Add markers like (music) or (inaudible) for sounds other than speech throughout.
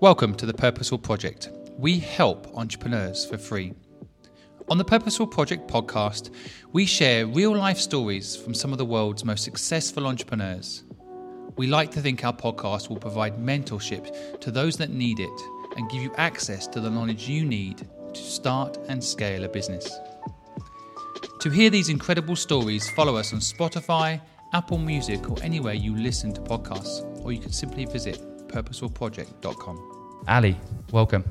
Welcome to the Purposeful Project. We help entrepreneurs for free. On the Purposeful Project podcast, we share real life stories from some of the world's most successful entrepreneurs. We like to think our podcast will provide mentorship to those that need it and give you access to the knowledge you need to start and scale a business. To hear these incredible stories, follow us on Spotify, Apple Music, or anywhere you listen to podcasts, or you can simply visit purposefulproject.com. Ali, welcome.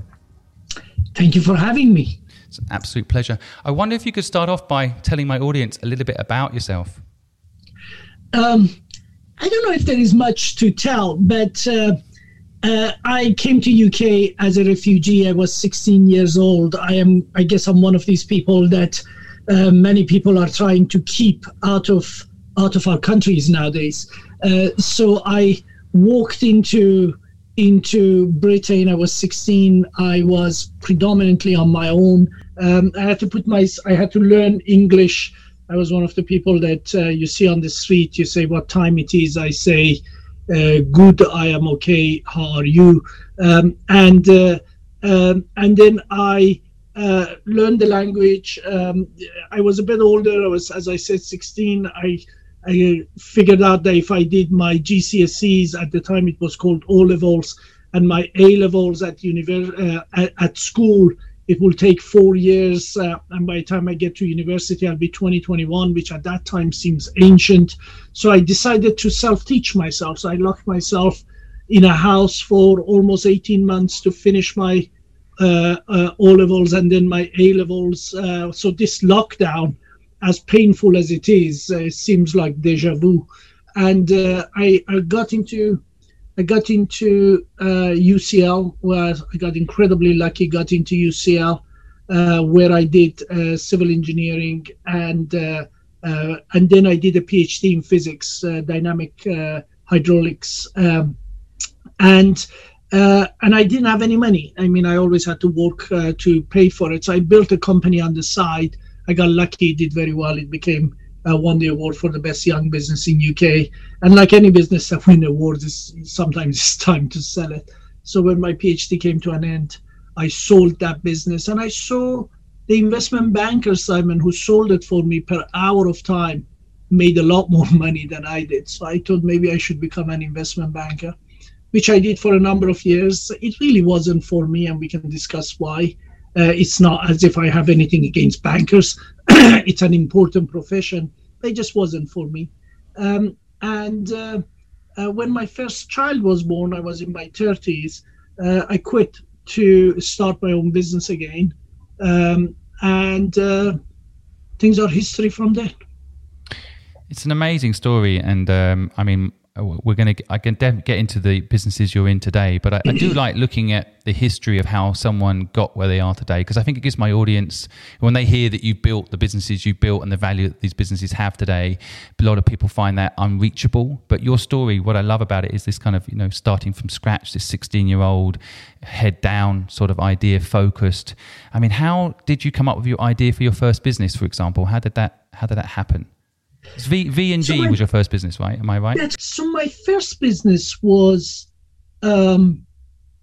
Thank you for having me. It's an absolute pleasure. I wonder if you could start off by telling my audience a little bit about yourself. Um, I don't know if there is much to tell, but uh, uh, I came to UK as a refugee. I was 16 years old. I am, I guess, I'm one of these people that uh, many people are trying to keep out of out of our countries nowadays. Uh, so I walked into into Britain. I was 16. I was predominantly on my own. Um, I had to put my I had to learn English. I was one of the people that uh, you see on the street. You say what time it is. I say, uh, "Good, I am okay. How are you?" Um, and uh, um, and then I uh, learned the language. Um, I was a bit older. I was, as I said, 16. I I figured out that if I did my GCSEs at the time, it was called O levels, and my A levels at university uh, at, school, it will take four years. Uh, and by the time I get to university, I'll be 2021, which at that time seems ancient. So I decided to self-teach myself. So I locked myself in a house for almost 18 months to finish my uh, uh, O levels and then my A levels. Uh, so this lockdown as painful as it is, uh, it seems like deja vu. And uh, I, I got into I got into uh, UCL, where I got incredibly lucky. Got into UCL, uh, where I did uh, civil engineering, and uh, and then I did a PhD in physics, dynamic hydraulics, um, and and I didn't have any money. I mean, I always had to work to pay for it. So I built a company on the side I got lucky, did very well. It became uh, won the award for the best young business in UK. And like any business that win awards, it's, sometimes (laughs) it's time to sell it. So when my PhD came to an end, I sold that business, and I saw the investment banker Simon, who sold it for me per hour of time, made a lot more (laughs) money than I did. So I thought maybe I should become an investment banker, which I did for a number of years. It really wasn't for me, and we can discuss why. Uh, it's not as if I have anything against bankers. (clears throat) it's an important profession. It just wasn't for me. Um, and uh, uh, when my first child was born, I was in my 30s. Uh, I quit to start my own business again. Um, and uh, things are history from there. It's an amazing story. And um, I mean, Oh, we're going to i can get into the businesses you're in today but I, I, do like looking at the history of how someone got where they are today because i think it gives my audience when they hear that you've built the businesses you've built and the value that these businesses have today a lot of people find that unreachable. But your story what i love about it is this kind of you know starting from scratch this 16 year old head down sort of idea focused. I mean how did you come up with your idea for your first business for example? How did that how did that happen V V and G so was your first business, right? Am I right? So my first business was um,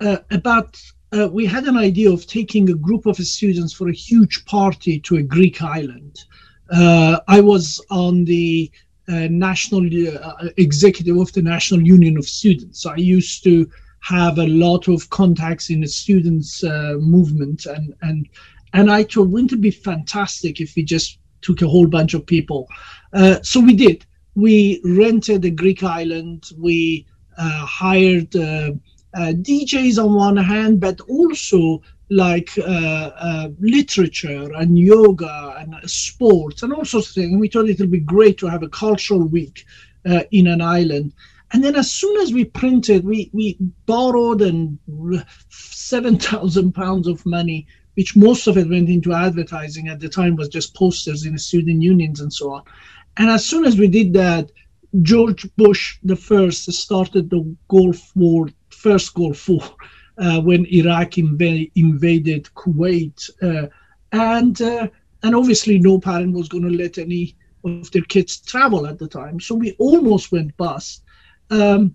uh, about. Uh, we had an idea of taking a group of students for a huge party to a Greek island. Uh, I was on the uh, national uh, executive of the National Union of Students. So I used to have a lot of contacts in the students' uh, movement, and and and I thought, wouldn't it be fantastic if we just took a whole bunch of people uh, so we did. We rented a Greek island. We uh, hired uh, uh DJs on one hand, but also like literature and yoga and sports and all sorts of things. And we thought it would be great to have a cultural week in an island. And then as soon as we printed, we, we borrowed and 7,000 pounds of money, which most of it went into advertising at the time was just posters in the student unions and so on. And as soon as we did that, George Bush the first started the Gulf War, first Gulf War, uh, when Iraq inv- invaded Kuwait, uh, and uh, and obviously no parent was going to let any of their kids travel at the time, so we almost went bust. Um,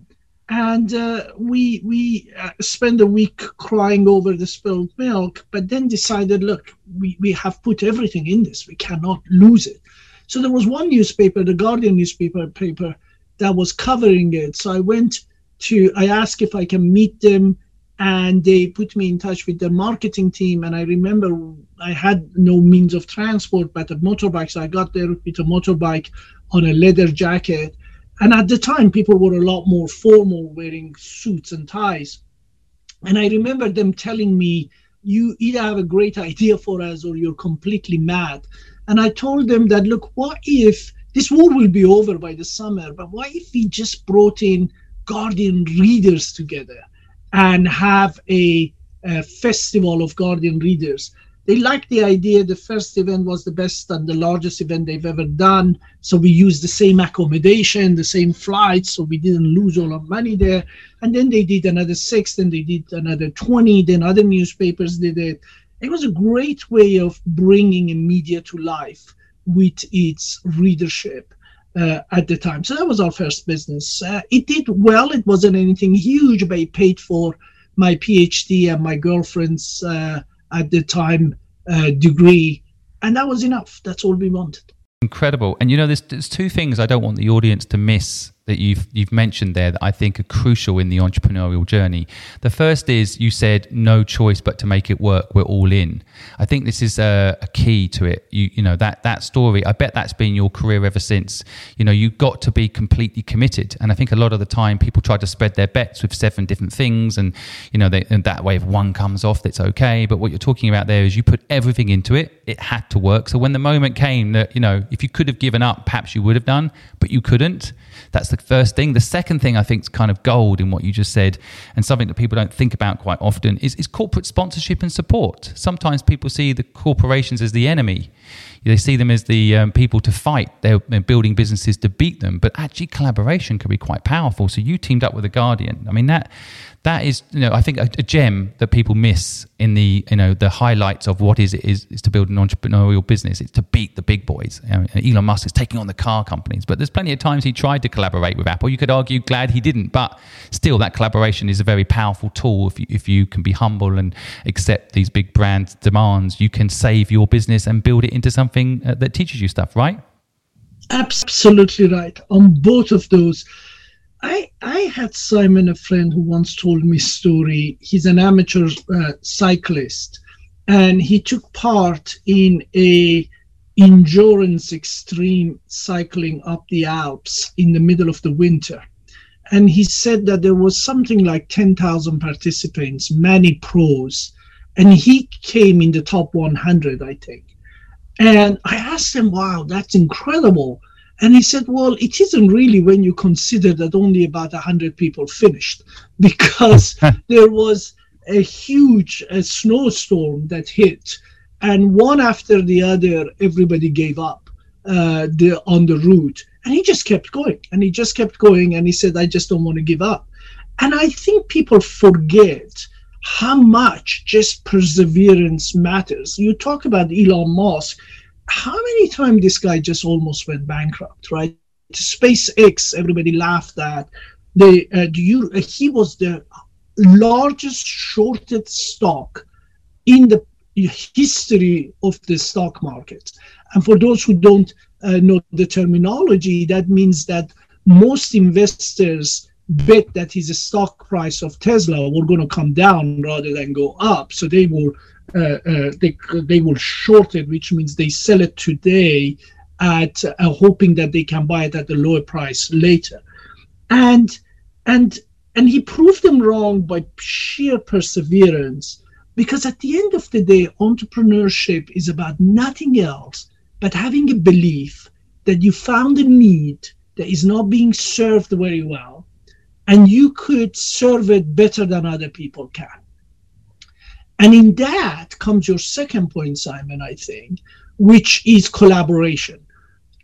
and uh, we we uh, spent a week crying over the spilled milk but then decided look we, we have put everything in this. We cannot lose it so there was one newspaper the guardian newspaper paper that was covering it so i went to i asked if i can meet them and they put me in touch with the marketing team and i remember i had no means of transport but a motorbike so i got there with a motorbike on a leather jacket and at the time, people were a lot more formal, wearing suits and ties. And I remember them telling me, you either have a great (laughs) idea for us or you're completely mad. And I told them that, look, what if this war will be over by the summer, but what if we just brought in Guardian readers together and have a, a festival of Guardian readers? they liked the idea. The first event was the best and the largest event they've ever done. So we used the same accommodation, the same flights, so we didn't lose all our money there. And then they did another six, then they did another 20, then other newspapers did it. It was a great way of bringing a media to life with its readership. Uh, at the time. So that was our first business. Uh, it did well. It wasn't anything huge, but it paid for my PhD and my girlfriend's uh, at the time uh, degree, and that was enough. That's all we wanted. Incredible. And you know, there's, there's two things I don't want the audience to miss that you've you've mentioned there that I think are crucial in the entrepreneurial journey. The first is you said no choice but to make it work. We're all in. I think this is a, a, key to it. You you know that that story. I bet that's been your career ever since. You know you've got to be completely committed. And I think a lot of the time people try to spread their bets with seven different things, and you know they, and that way if one comes off, that's okay. But what you're talking about there is you put everything into it. It had to work. So when the moment came that you know if you could have given up, perhaps you would have done, but you couldn't. That's the first thing. The second thing I think is kind of gold in what you just said, and something that people don't think about quite often, is, is corporate sponsorship and support. Sometimes people see the corporations as the enemy. They see them as the um, people to fight. They're, they're, building businesses to beat them, but actually collaboration can be quite powerful. So you teamed up with the Guardian. I mean that that is you know I think a, a, gem that people miss in the you know the highlights of what is it is, is to build an entrepreneurial business. It's to beat the big boys. You know, Elon Musk is taking on the car companies, but there's plenty of times he tried to collaborate with Apple. You could argue glad he didn't, but still that collaboration is a very powerful tool. If you, if you can be humble and accept these big brand demands, you can save your business and build it into something uh, that teaches you stuff. Right? Absolutely right on both of those I I had Simon, a friend, who once told me a story. He's an amateur uh, cyclist, and he took part in a endurance extreme cycling up the Alps in the middle of the winter. And he said that there was something like 10,000 participants, many pros, and he came in the top 100, I think. And I asked him, wow, that's incredible and he said, well, it isn't really when you consider that only about 100 people finished (laughs) because (laughs) there was a huge a snowstorm that hit. And one after the other, everybody gave up uh, the, on the route. And he just kept going and he just kept going. And he said, I just don't want to give up. And I think people forget how much just perseverance matters. You talk about Elon Musk how many times this guy just almost went bankrupt, right? SpaceX, everybody laughed at. The uh, do you? Uh, he was the largest shorted stock in the history of the stock market. And for those who don't uh, know the terminology, that means that most investors bet that his stock price of Tesla were going to come down rather than go up. So they uh, they they will short it, which means they sell it today at uh, hoping that they can buy it at a lower price later, and and and he proved them wrong by sheer perseverance. Because at the end of the day, entrepreneurship is about nothing else but having a belief that you found a need that is not being served very well, and you could serve it better than other people can and in that comes your second point, Simon, I think, which is collaboration.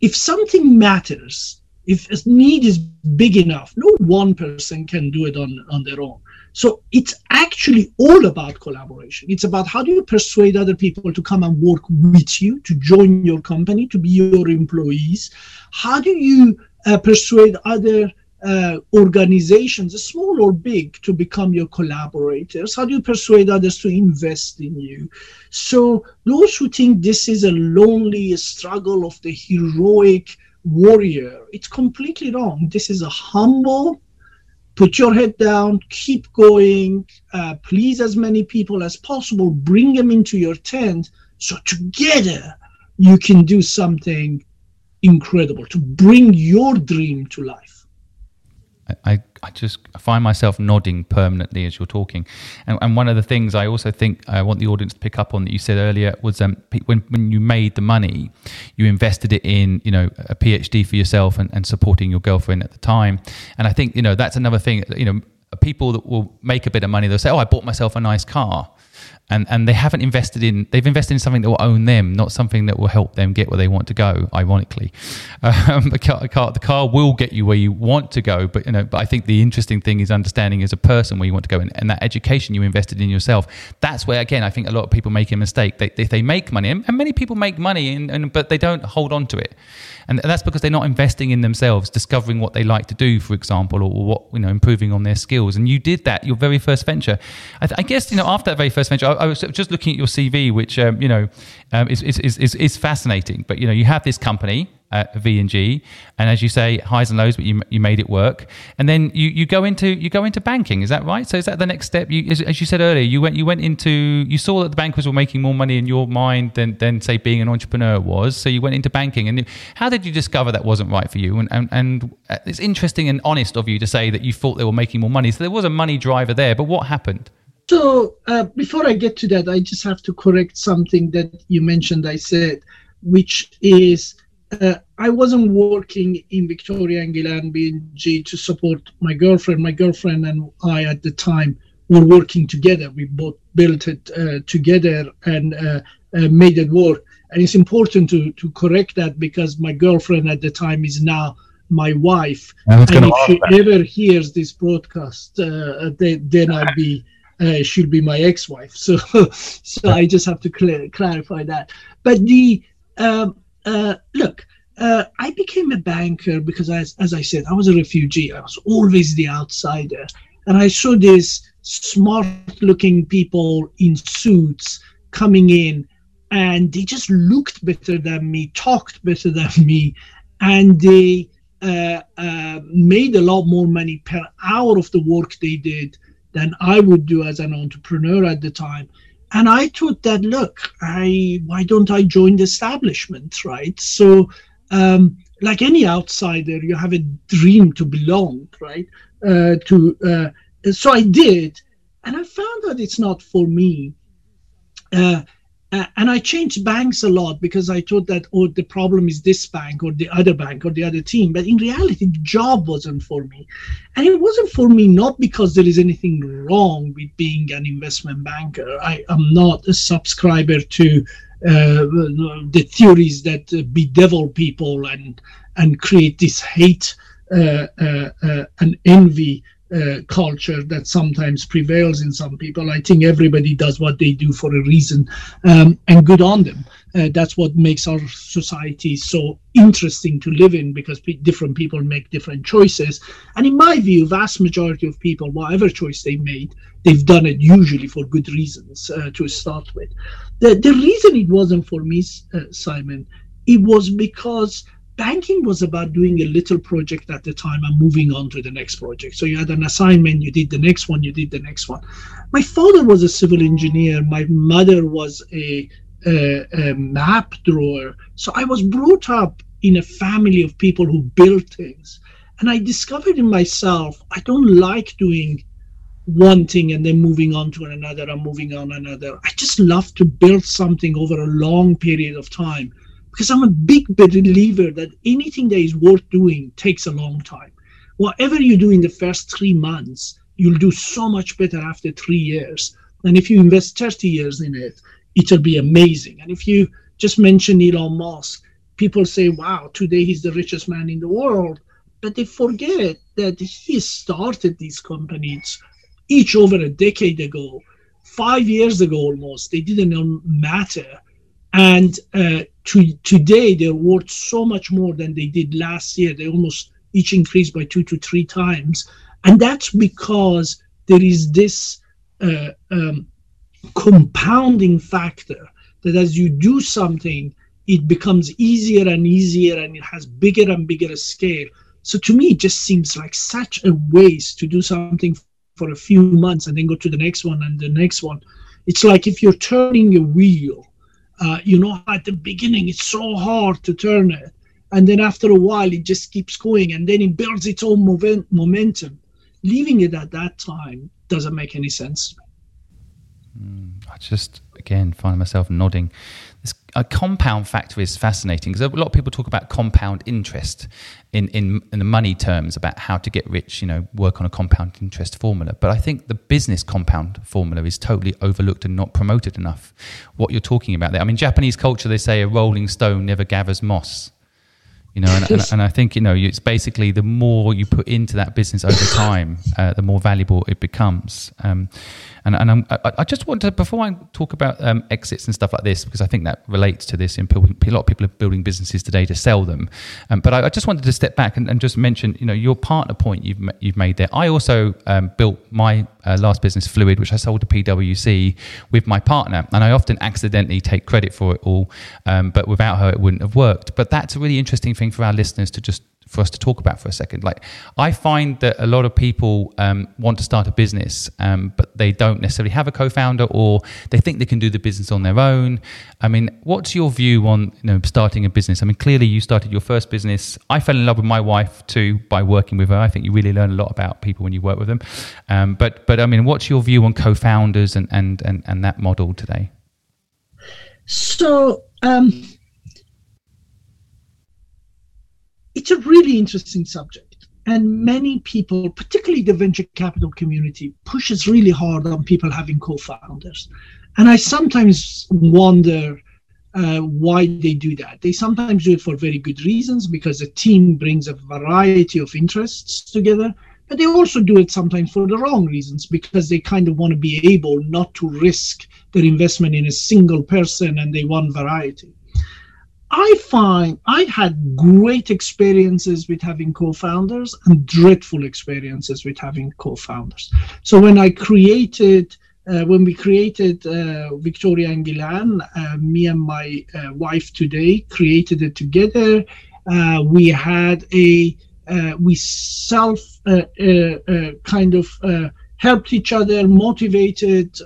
If something matters, if a need is big enough, no one person can do it on, on their own. So it's actually all about collaboration. It's about how do you persuade other people to come and work with you, to join your company, to be your employees? How do you uh, persuade other uh, organizations, small or big, to become your collaborators? How do you persuade others to invest in you? So, those who think this is a lonely struggle of the heroic warrior, it's completely wrong. This is a humble, put your head down, keep going, uh, please as many people as possible, bring them into your tent. So, together, you can do something incredible to bring your dream to life. I, I just find myself nodding permanently as you're talking. And, and one of the things I also think I want the audience to pick up on that you said earlier was um, when, when you made the money, you invested it in, you know, a PhD for yourself and, and supporting your girlfriend at the time. And I think, you know, that's another thing, you know, people that will make a bit of money, they'll say, oh, I bought myself a nice car and and they haven't invested in they've invested in something that will own them not something that will help them get where they want to go ironically. Um, (laughs) the, car, the, car, the car will get you where you want to go but you know but i think the interesting thing is understanding as a person where you want to go and, and that education you invested in yourself. That's where again i think a lot of people make a mistake. They, they, they make money and, and many people make money and, and but they don't hold on to it. And that's because they're not investing in themselves discovering what they like to do for example or, what you know improving on their skills. And you did that your very first venture. I, th- I guess you know after that very first venture I, I was just looking at your cv which um, you know um, is, is, is, is fascinating but you know you have this company at V&G, and as you say, highs and lows, but you, you made it work. And then you, you go into you go into banking. Is that right? So is that the next step? You, as, as, you said earlier, you went you went into you saw that the bankers were making more money in your mind than than say being an entrepreneur was. So you went into banking. And how did you discover that wasn't right for you? And and, and it's interesting and honest of you to say that you thought they were making more money. So there was a money driver there. But what happened? So uh, before I get to that, I just have to correct something that you mentioned. I said, which is uh, I wasn't working in Victoria and Glen B&G to support my girlfriend. My girlfriend and I at the time were working together. We both built it uh, together and uh, uh made it work. And it's important to, to correct that because my girlfriend at the time is now my wife. And if she that. ever hears this broadcast, uh, they, then I'll be. Uh, she'll be my ex-wife. So, (laughs) so I just have to cl- clarify that. But the um, uh, look, uh, I became a banker because, as, as I said, I was a refugee. I was always the outsider. And I saw these smart looking people in suits coming in, and they just looked better than me, talked better than (laughs) me, and they uh, uh, made a lot more money per hour of the work they did than I would do as an entrepreneur at the time and I thought that look, I why don't I join the establishment, right? So, um, like any outsider, you have a dream to belong, right? Uh, to uh, so I did, and I found that it's not for me. Uh, uh, and I changed banks a lot because I thought that, oh, the problem is this bank or the other bank or the other team. But in reality, the job wasn't for me. And it wasn't for me not because there is anything wrong with being an investment banker. I am not a subscriber to uh, the theories that uh, bedevil people and, and create this hate uh, uh, uh, and envy uh, culture that sometimes prevails in some people. I think everybody does what they do for a reason, um, and good on them. Uh, that's what makes our society so interesting to live in because p- different people make different choices. And in my view, vast majority of people, whatever choice they made, they've done it usually for good reasons uh, to start with. The the reason it wasn't for me, uh, Simon, it was because banking was about doing a little project at the time and moving on to the next project. So you had an assignment, you did the next one, you did the next one. My father was a civil engineer. My mother was a, a, a map drawer. So I was brought up in a family of people who built things. And I discovered in myself, I don't like doing one thing and then moving on to another and moving on another. I just love to build something over a long period of time because I'm a big believer that anything that is worth doing takes a long time. Whatever you do in the first three months, you'll do so much better after three years. And if you invest 30 years in it, it'll be amazing. And if you just mention Elon Musk, people say, wow, today he's the richest man in the world. But they forget that he started these companies each over a decade ago, five years ago almost. They didn't matter. And uh, to, today they're worth so much more than they did last year. They almost each increased by two to three times. And that's because there is this uh, um, compounding factor that as you do something, it becomes easier and easier and it has bigger and bigger scale. So to me, it just seems like such a waste to do something for a few months and then go to the next one and the next one. It's like if you're turning a wheel, uh, you know, at the beginning, it's so hard to turn it. And then after a while, it just keeps going and then it builds its own moment, momentum. Leaving it at that time doesn't make any sense Mm, I just again find myself nodding. This, a compound factor is fascinating because a lot of people talk about compound interest in, in in the money terms about how to get rich. You know, work on a compound interest formula. But I think the business compound formula is totally overlooked and not promoted enough. What you're talking about there. I mean, Japanese culture they say a rolling stone never gathers moss you know and, and, (laughs) and, i think you know it's basically the more you put into that business over (laughs) time uh, the more valuable it becomes. Um, and, and I, I just want to before i talk about um, exits and stuff like this because i think that relates to this in a lot of people are building businesses today to sell them. Um, but I, I, just wanted to step back and, and, just mention you know your partner point you've, you've made there. I also um, built my uh, last business fluid which i sold to pwc with my partner. And i often accidentally take credit for it all um, but without her it wouldn't have worked. But that's a really interesting thing for our listeners to just for us to talk about for a second. Like, I find that a lot of people um, want to start a business, um, but they don't necessarily have a co-founder, or they think they can do the business on their own. I mean, what's your view on you know starting a business? I mean, clearly you started your first business. I fell in love with my wife too by working with her. I think you really learn a lot about people when you work with them. Um, but but I mean, what's your view on co-founders and and and, and that model today? So. Um it's a really interesting subject. And many people, particularly the venture capital community, pushes really hard on people having co founders. And I sometimes wonder uh, why they do that. They sometimes do it for very good reasons because a team brings a variety of interests together. But they also do it sometimes for the wrong reasons because they kind of want to be able not to risk their investment in a single person and they want variety. I find I had great experiences with having co-founders and dreadful experiences with having co-founders. So when I created, uh, when we created uh, Victoria and Gilan, uh, me and my uh, wife today created it together. Uh, we had a, uh, we self kind of helped each other, motivated,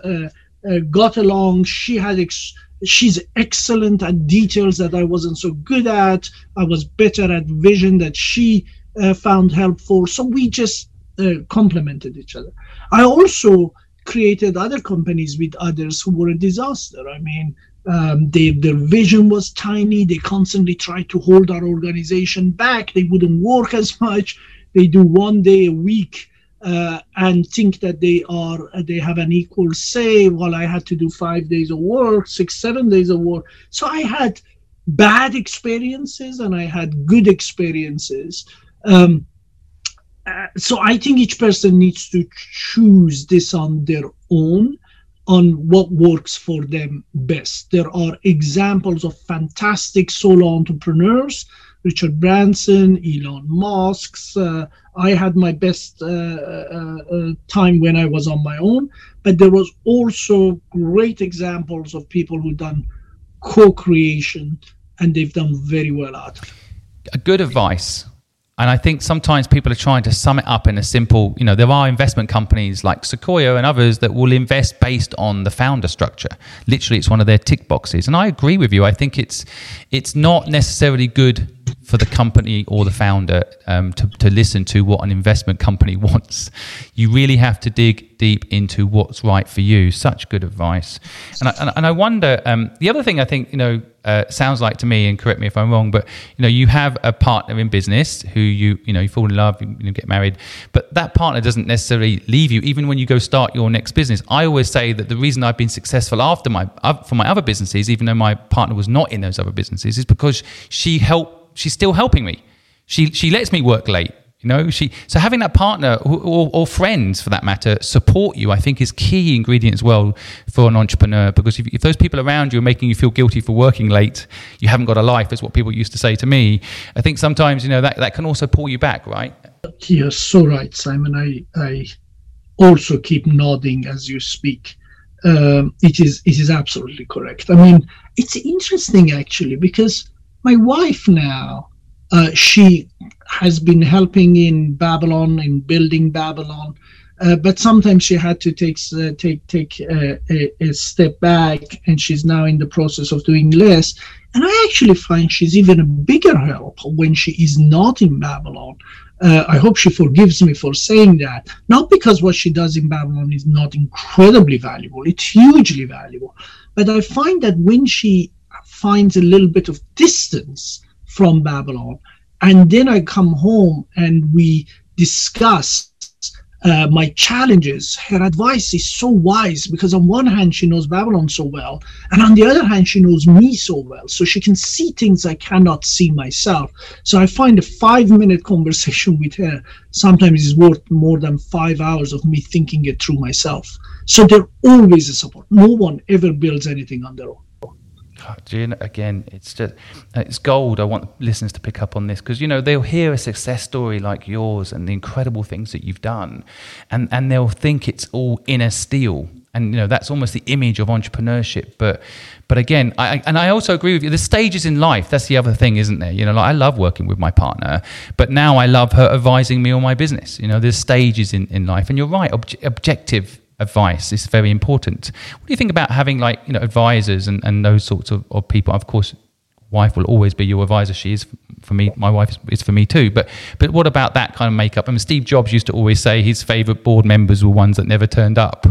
got along. She had. Ex- she's excellent at details that I wasn't so good at. I was better at vision that she uh, found helpful. So we just uh, complemented each other. I also created other companies with others who were a disaster. I mean, um, they, their vision was tiny. They constantly tried to hold our organization back. They wouldn't work as (laughs) much. They do one day a week uh, and think that they are uh, they have an equal say while i had to do five days of work six seven days of work. So i had bad experiences and i had good experiences. Um, uh, so i think each person needs to choose this on their own on what works for them best. There are examples of fantastic solo entrepreneurs Richard Branson, Elon Musk's. Uh, I had my best uh, uh, uh, time when I was on my own, but there was also great examples of people who done co-creation and they've done very well at it. A good advice and I think sometimes people are trying to sum it up in a simple, you know, there are investment companies like Sequoia and others that will invest based on the founder structure. Literally, it's one of their tick boxes. And I agree with you. I think it's it's not necessarily good for the company or the founder um, to, to listen to what an investment company (laughs) wants. You really have to dig deep into what's right for you. Such good advice. And I, and, I wonder, um, the other thing I think, you know, uh, sounds like to me, and correct me if I'm wrong, but you know, you have a partner in business who you, you know, you fall in love, you, you get married, but that partner doesn't necessarily leave you even when you go start your next business. I always say that the reason I've been successful after my, for my other businesses, even though my partner was not in those other businesses, is because she helped she's still helping me. She she lets me work late. You know, she so having that partner or, or, friends, for that matter, support you. I think is key ingredient as well for an entrepreneur because if, if, those people around you are making you feel guilty for working late, you haven't got a life. Is what people used to say to me. I think sometimes you know that that can also pull you back, right? You're so right, Simon. I I also keep nodding as you speak. Um, it is it is absolutely correct. I mean, it's interesting actually because my wife now uh, she has been helping in Babylon in building Babylon, uh, but sometimes she had to take uh, take take uh, a, a, step back, and she's now in the process of doing less. And I actually find she's even a bigger help when she is not in Babylon. Uh, I hope she forgives me for saying that. Not because what she does in Babylon is not incredibly valuable; it's hugely valuable. But I find that when she finds a little bit of distance from Babylon. And then I come home and we discuss uh, my challenges. Her advice is so wise because, on one hand, she knows Babylon so well, and on the other hand, she knows me so well. So she can see things I cannot see myself. So I find a five minute (laughs) conversation with her sometimes is worth more than five hours of me thinking it through myself. So they're always a support. No one ever builds anything on their own. God, again, it's just uh, it's gold. I want listeners to pick up on this because you know they'll hear a success story like yours and the incredible things that you've done, and and they'll think it's all inner steel, and you know that's almost the image of entrepreneurship. But but again, I and I also agree with you. The stages in life. That's the other thing, isn't there? You know, like I love working with my partner, but now I love her advising me on my business. You know, there's stages in in life, and you're right. Ob- objective advice is very important. What do you think about having like you know advisors and, and those sorts of, of people? Of course, wife will always be your advisor. She is for me. My wife is for me too. But but what about that kind of makeup? I mean, Steve Jobs used to always say his favorite board members were ones that never turned up.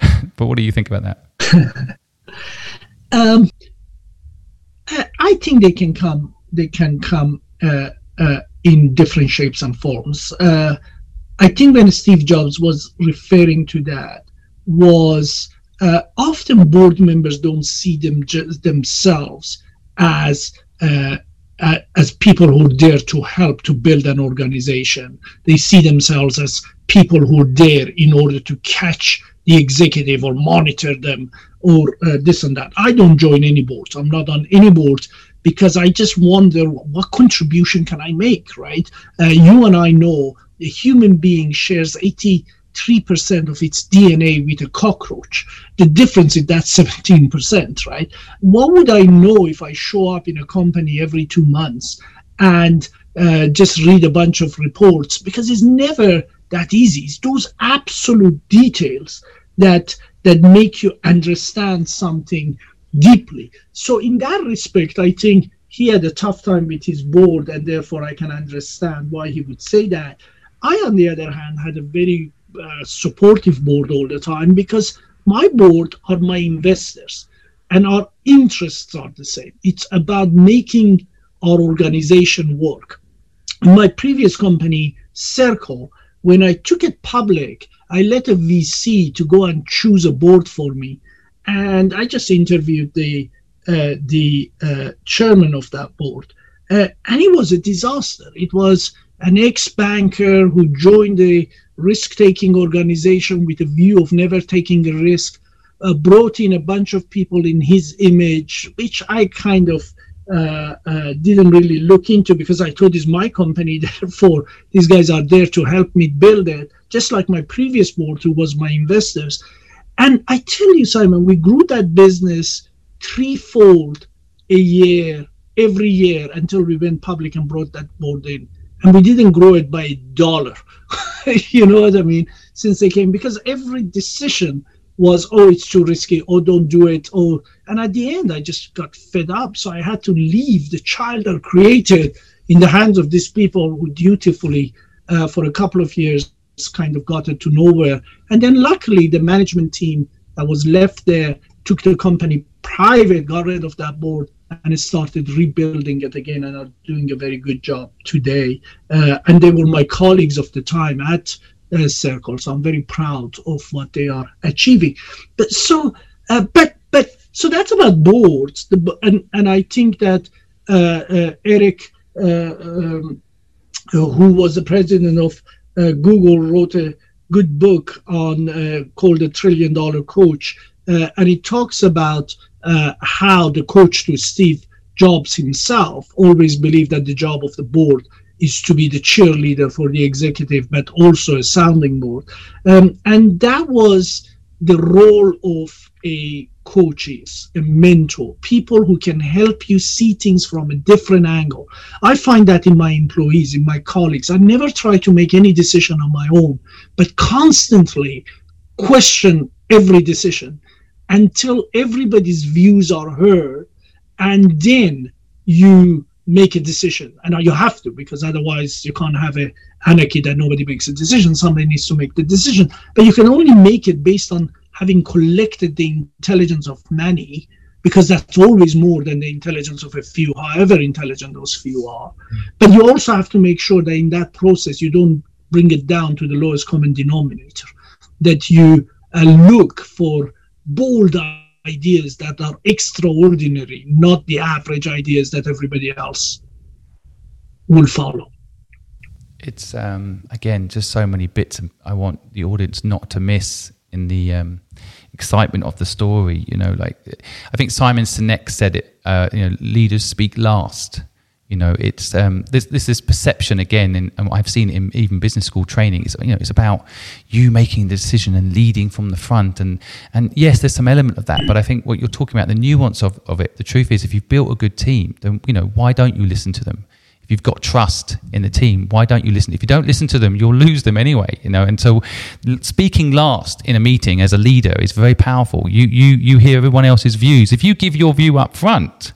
(laughs) but what do you think about that? (laughs) um, I think they can come. They can come uh, uh, in different shapes and forms. Uh, I think when Steve Jobs was referring to that was uh, often board members don't see them themselves as uh, as people who are there to help to build an organization. They see themselves as people who are there in order to catch the executive or monitor them or uh, this and that. I don't join any boards. I'm not on any boards because I just wonder what contribution can I make, right? Uh, you and I know a human being shares 83% of its DNA with a cockroach. The difference is that 17%, right? What would I know if I show up in a company every two months and uh, just read a bunch of reports? Because it's never that easy. It's those absolute details that that make you understand something deeply. So in that respect, I think he had a tough time with his board, and therefore I can understand why he would say that. I, on the other hand, had a very uh, supportive board all the time because my board are my investors and our interests are the same. It's about making our organization work. In my previous company, Circle, when I took it public, I let a VC to go and choose a board for me, and I just interviewed the uh, the uh, chairman of that board, uh, and it was a disaster. It was an ex-banker who joined a risk-taking organization with a view of never taking a risk, uh, brought in a bunch of people in his image, which I kind of uh, uh, didn't really look into because I thought it's my company. (laughs) Therefore, these guys are there to help me build it, just like my previous board, who was my investors. And I tell you, Simon, we grew that business threefold a year, every year until we went public and brought that board in and we didn't grow it by a dollar. (laughs) you know what I mean? Since they came, because every decision was, oh, it's too risky, oh, don't do it, oh, and at the end, I just got fed up. So I had to leave the child I created in the hands of these people who dutifully, uh, for a couple of years, kind of got it to nowhere. And then luckily, the management team that was left there took the company private, got rid of that board, and started rebuilding it again and are doing a very good job today. Uh, and they were my colleagues of the time at uh, Circle, so I'm very proud of what they are achieving. But so, uh, but but so that's about boards. The, and and I think that uh, uh, Eric. Uh, um, who was the president of Google, wrote a good book on called The Trillion Dollar Coach, and it talks about uh, how the coach to Steve Jobs himself always believed that the job of the board is to be the cheerleader for the executive, but also a sounding board. Um, and that was the role of a coaches, a mentor, people who can help you see things from a different angle. I find that in my employees, in my colleagues. I never try to make any decision on my own, but constantly question every decision until everybody's views are heard. And then you make a decision. And you have to, because otherwise you can't have a anarchy that nobody makes a decision. Somebody needs to make the decision. But you can only make it based on having collected the intelligence of many, because that's always more than the intelligence of a few, however intelligent those few are. But you also have to make sure that in that process you don't bring it down to the lowest common denominator, that you uh, look for bold ideas that are extraordinary, not the average ideas that everybody else will follow. It's um, again just so many bits and I want the audience not to miss in the um, excitement of the story. You know, like I think Simon Sinek said it. Uh, you know, leaders speak last. You know, it's um, this this is perception again, and, and I've seen in even business school training. It's you know, it's about you making the decision and leading from the front, and and yes, there's some element of that, but I think what you're talking about, the nuance of, of it, the truth is, if you've built a good team, then you know why don't you listen to them? If you've got trust in the team, why don't you listen? If you don't listen to them, you'll lose them anyway, you know. And so, speaking last in a meeting as a leader is very powerful. You you you hear everyone else's views. If you give your view up front,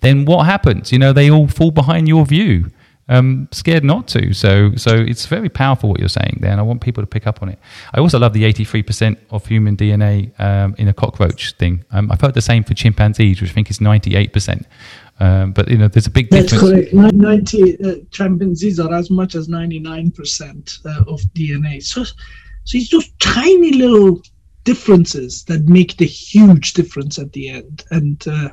then what happens? You know, they all fall behind your view. Um, scared not to. So, so it's very powerful what you're saying there, and I want people to pick up on it. I also love the 83% of human DNA um, in a cockroach thing. Um, I've heard the same for chimpanzees, which I think is 98%. Um, but you know, there's a big difference. That's correct. 90 uh, chimpanzees are as much as 99% uh, of DNA. So, so it's those tiny little differences that make the huge difference at the end. And uh,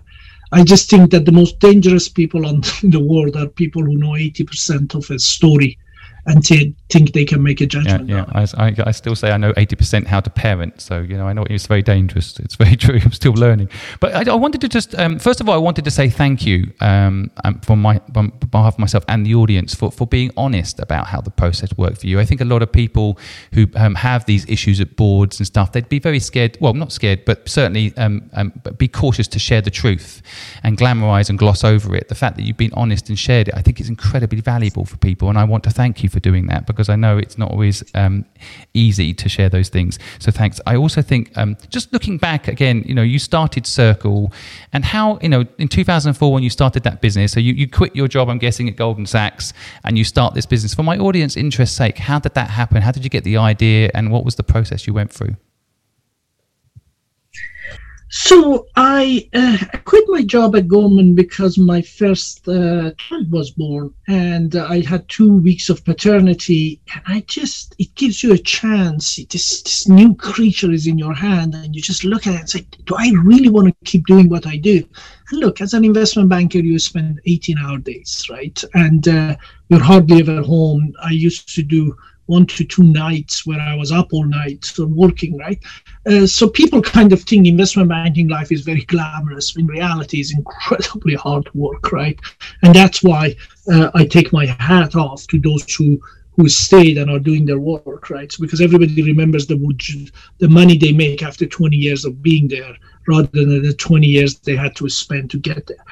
I just think that the most dangerous people on (laughs) the world are people who know 80% of a story and to think they can make a judgment. Yeah, yeah. I, I, I, still say I know 80% how to parent. So, you know, I know it's very dangerous. It's very (laughs) true. I'm still learning. But I, I wanted to just, um, first of all, I wanted to say thank you um, um, for my, on behalf of myself and the audience for, for being honest about how the process worked for you. I think a lot of people who um, have these issues at boards and stuff, they'd be very scared. Well, not scared, but certainly um, um, be cautious to share the truth and glamorize and gloss over it. The fact that you've been honest and shared it, I think is incredibly valuable for people. And I want to thank you for doing that because I know it's not always um, easy to share those things. So thanks. I also think um, just looking back again, you know, you started Circle and how, you know, in 2004 when you started that business, so you, you quit your job, I'm guessing, at Goldman Sachs and you start this business. For my audience interest sake, how did that happen? How did you get the idea and what was the process you went through? So I, uh, quit my job at Goldman because my first uh, child was born, and I had two weeks of paternity. And I just, it gives you a chance. This, this new creature is in your hand, and you just look at it and say, "Do I really want to keep doing what I do?" And look, as an investment banker, you spend 18-hour days, right? And uh, you're hardly ever home. I used to do one to two nights where I was up all night so working, right? Uh, so people kind of think investment banking life is very glamorous. In reality, it's incredibly hard work, right? And that's why uh, I take my hat off to those who who stayed and are doing their work, right? So because everybody remembers the the money they make after 20 years of being there, rather than the 20 years they had to spend to get there.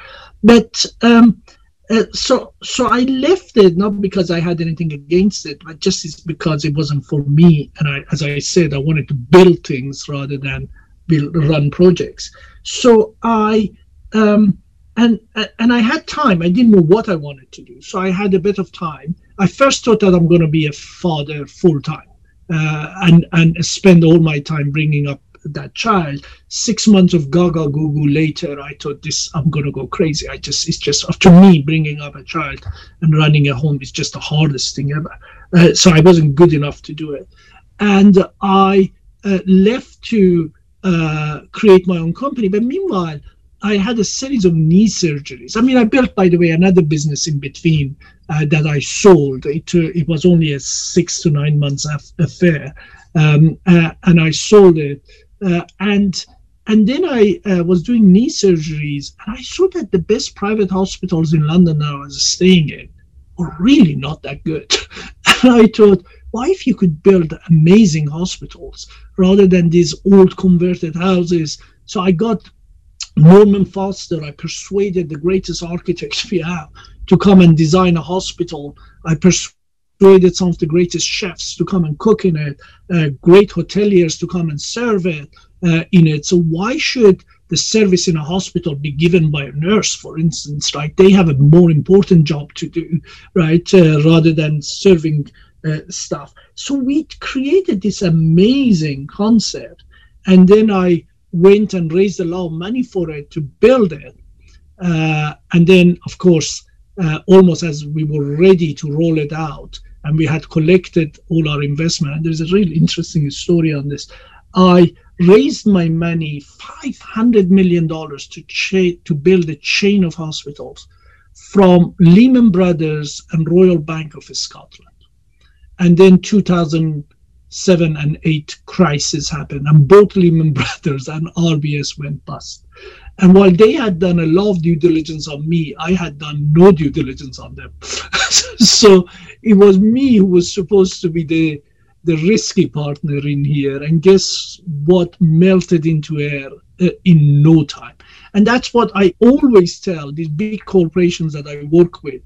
But um, uh, so so I left it not because I had anything against it, but just because it wasn't for me. And I, as I said, I wanted to build things rather than build run projects. So I um, and and I had time. I didn't know what I wanted to do, so I had a bit of time. I first thought that I'm going to be a father full time uh, and and spend all my time bringing up that child. Six months of gaga goo later, I thought this, I'm going to go crazy. I just, it's just, after me, bringing up a child and running a home is just the hardest thing ever. Uh, so I wasn't good enough to do it. And I uh, left to uh, create my own company. But meanwhile, I had a series of knee surgeries. I mean, I built, by the way, another business in between uh, that I sold. It, uh, it was only a six to nine months affair, um, uh, and I sold it. Uh, and and then I uh, was doing knee surgeries, and I saw that the best private hospitals in London I was staying in were really not that good. (laughs) and I thought, why if you could build amazing hospitals rather than these old converted houses? So I got Norman Foster. I persuaded the greatest architects (laughs) we have to come and design a hospital. I persuaded some of the greatest chefs to come and cook in it, uh, great hoteliers to come and serve it uh, in it. So why should the service in a hospital be given by a nurse, for instance, right? They have a more important job to do, right, uh, rather than serving uh, stuff. So we created this amazing concept, and then I went and raised a lot of money for it to build it, uh, and then of course, uh, almost as we were ready to roll it out, and we had collected all our investment. And there's a really interesting story on this. I raised my money, $500 million to, cha- to build a chain of hospitals from Lehman Brothers and Royal Bank of Scotland. And then 2007 and 8 crisis happened, and both Lehman (laughs) Brothers and RBS went bust. And while they had done a lot of due diligence on me, I had done no due diligence on them. (laughs) so it was me who was supposed to be the the risky partner in here. And guess what melted into air uh, in no time? And that's what I always tell these big corporations that I work with.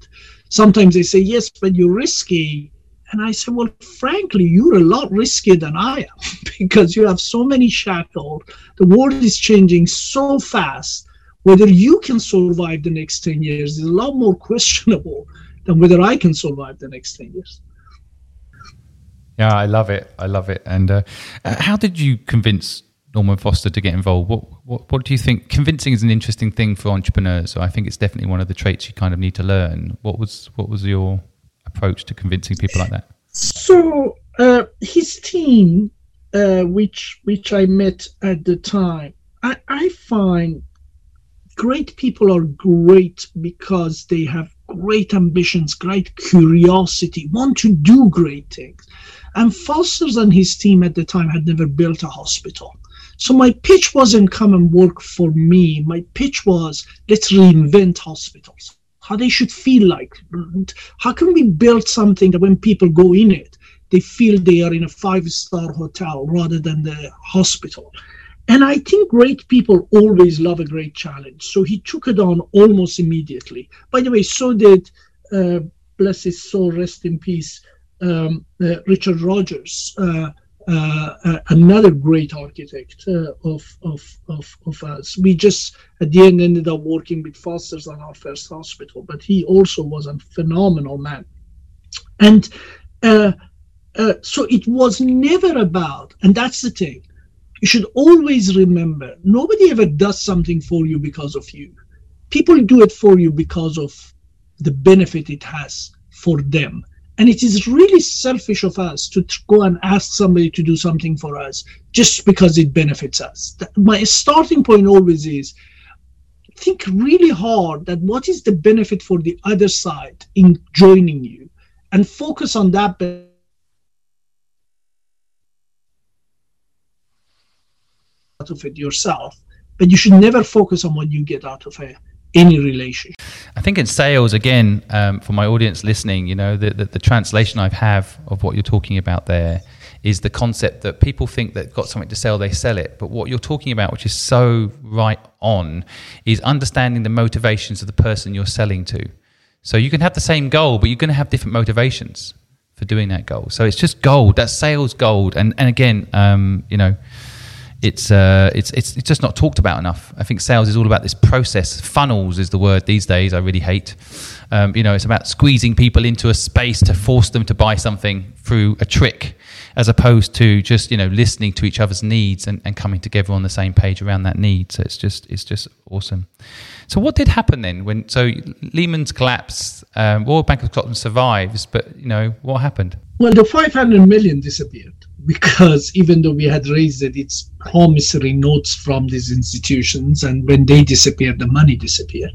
Sometimes they say, yes, but you're risky. And I said, well, frankly, you're a lot riskier than I am (laughs) because you have so many shackles. The world is changing so fast. Whether you can survive the next 10 years is a lot more (laughs) questionable than whether I can survive the next 10 years. Yeah, I love it. I love it. And uh, how did you convince Norman Foster to get involved? What, what, what do you think? Convincing is an interesting thing for entrepreneurs. So I think it's definitely one of the traits you kind of need to learn. What was what was your approach to convincing people like that? So uh, his team, uh, which which I met at the time, I, I find great people are great because they have great ambitions, great curiosity, want to do great things. And Foster's and his team at the time had never built a hospital. So my pitch wasn't come and work for me. My pitch was let's reinvent hospitals, how they should feel like. How can we build something that when people go in it, they feel they are in a five star hotel rather than the hospital? And I think great people always love a great challenge. So he took it on almost immediately. By the way, so did, uh, bless his soul, rest in peace, um, uh, Richard Rogers, uh, uh, uh another great architect uh, of, of, of, of us. We just at the end ended up working with Foster's on our first hospital, but he also was a phenomenal man. And uh, so it was never about, and that's the thing, you should always remember nobody ever does something for you because of you. People do it for you because of the benefit it has for them and it is really selfish of us to go and ask somebody to do something for us just because it benefits us. My starting point always is think really hard that what is the benefit for the other side in joining you and focus on that out of it yourself but you should never focus on what you get out of it any relationship. I think in sales, again, um, for my audience listening, you know, the, the, the, translation I have of what you're talking about there is the concept that people think they've got something to sell, they sell it. But what you're talking about, which is so right on, is understanding the motivations of the person you're selling to. So you can have the same goal, but you're going to have different motivations for doing that goal. So it's just gold. That's sales gold. And and again, um, you know, it's uh, it's it's it's just not talked about enough. I think sales is all about this process. Funnels is the word these days. I really hate. Um, you know, it's about squeezing people into a space to force them to buy something through a trick, as opposed to just you know listening to each other's needs and, and coming together on the same page around that need. So it's just it's just awesome. So what did happen then when so Lehman's collapsed, um, Bank of Scotland survives, but you know what happened? Well, the 500 million disappeared because even though we had raised it, it's promissory notes from these institutions, and when they disappeared, the money disappeared.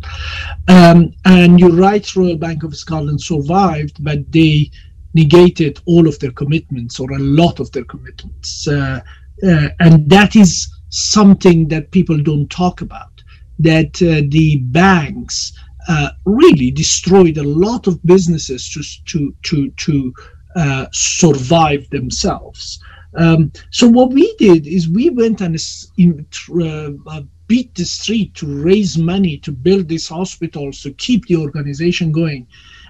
Um, and you're right, Royal Bank of Scotland survived, but they negated all of their commitments or a lot of their commitments, uh, uh, and that is something that people don't talk about. That uh, the banks uh, really destroyed a lot of businesses to to to to uh, survive themselves. Um, so what we did is we went and uh, beat the street to raise money to build these hospitals to keep the organization going.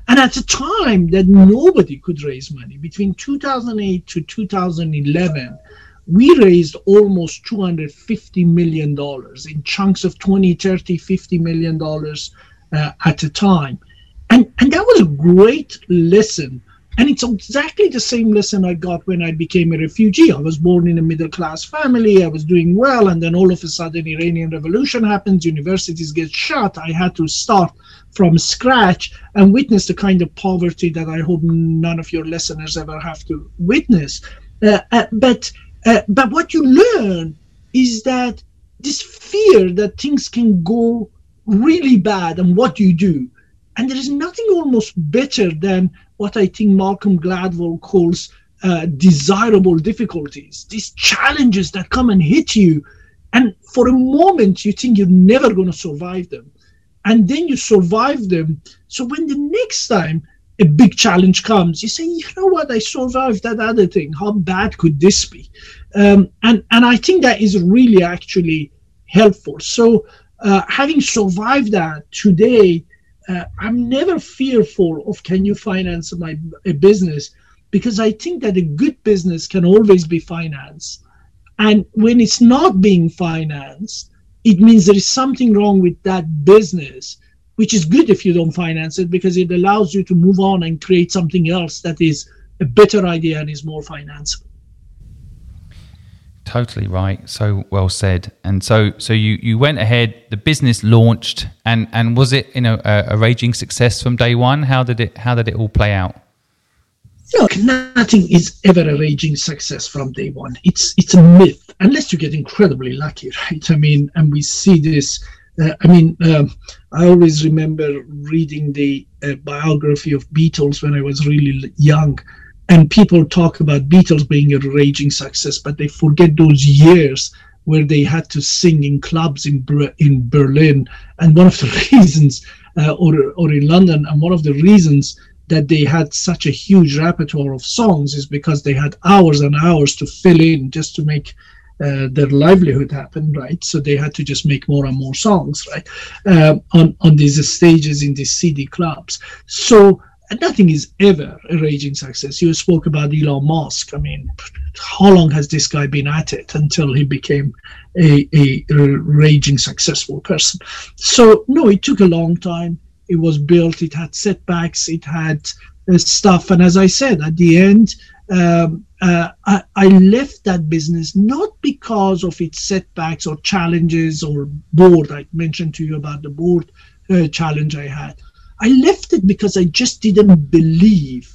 And at a time that nobody could raise money, between 2008 to 2011, we raised almost 250 million dollars in chunks of 20 30 50 million dollars uh, at a time and and that was a great lesson and it's exactly the same lesson I got when I became a refugee. I was born in a middle class family. I was doing well. And then all of a sudden, Iranian revolution happens. Universities get shut. I had to start from scratch and witness the kind of poverty that I hope none of your listeners ever have to witness. Uh, uh, but, uh, but what you learn is that this fear that things can go really bad and what you do. And there is nothing almost better than what I think Malcolm Gladwell calls uh, desirable difficulties, these challenges that come and hit you. And for a moment, you think you're never going to survive them. And then you survive them. So when the next time a big challenge comes, you say, you know what, I survived that other thing. How bad could this be? Um, and, and I think that is really actually helpful. So uh, having survived that today, uh, I'm never fearful of can you finance my a business because I think that a good business can always be financed. And when it's not being financed, it means there is something wrong with that business, which is good if you don't finance it because it allows you to move on and create something else that is a better idea and is more financeable. Totally right. So well said. And so, so you you went ahead. The business launched, and and was it you know a, a raging success from day one? How did it How did it all play out? Look, nothing is ever a raging success from day one. It's it's a myth, unless you get incredibly lucky, (laughs) right? I mean, and we see this. Uh, I mean, um, I always remember reading the uh, biography of Beatles when I was really young, and people talk about Beatles being a raging success, but they forget those years where they had to sing in clubs in in Berlin, and one of the (laughs) reasons, uh, or or in London, and one of the reasons that they had such a huge repertoire of songs is because they had hours and hours to fill in just to make uh, their livelihood happen, right? So they had to just make more and more songs, right, uh, on on these stages in these seedy clubs. So nothing is ever a raging success. You spoke about Elon Musk. I mean, how long has this guy been at it until he became a, a, raging successful person? So, no, it took a long time. It was built, it had setbacks, it had uh, stuff. And as I said, at the end, um, uh, I, I, left that business not because of its setbacks or challenges or board. I mentioned to you about the board uh, challenge I had I left it because I just didn't believe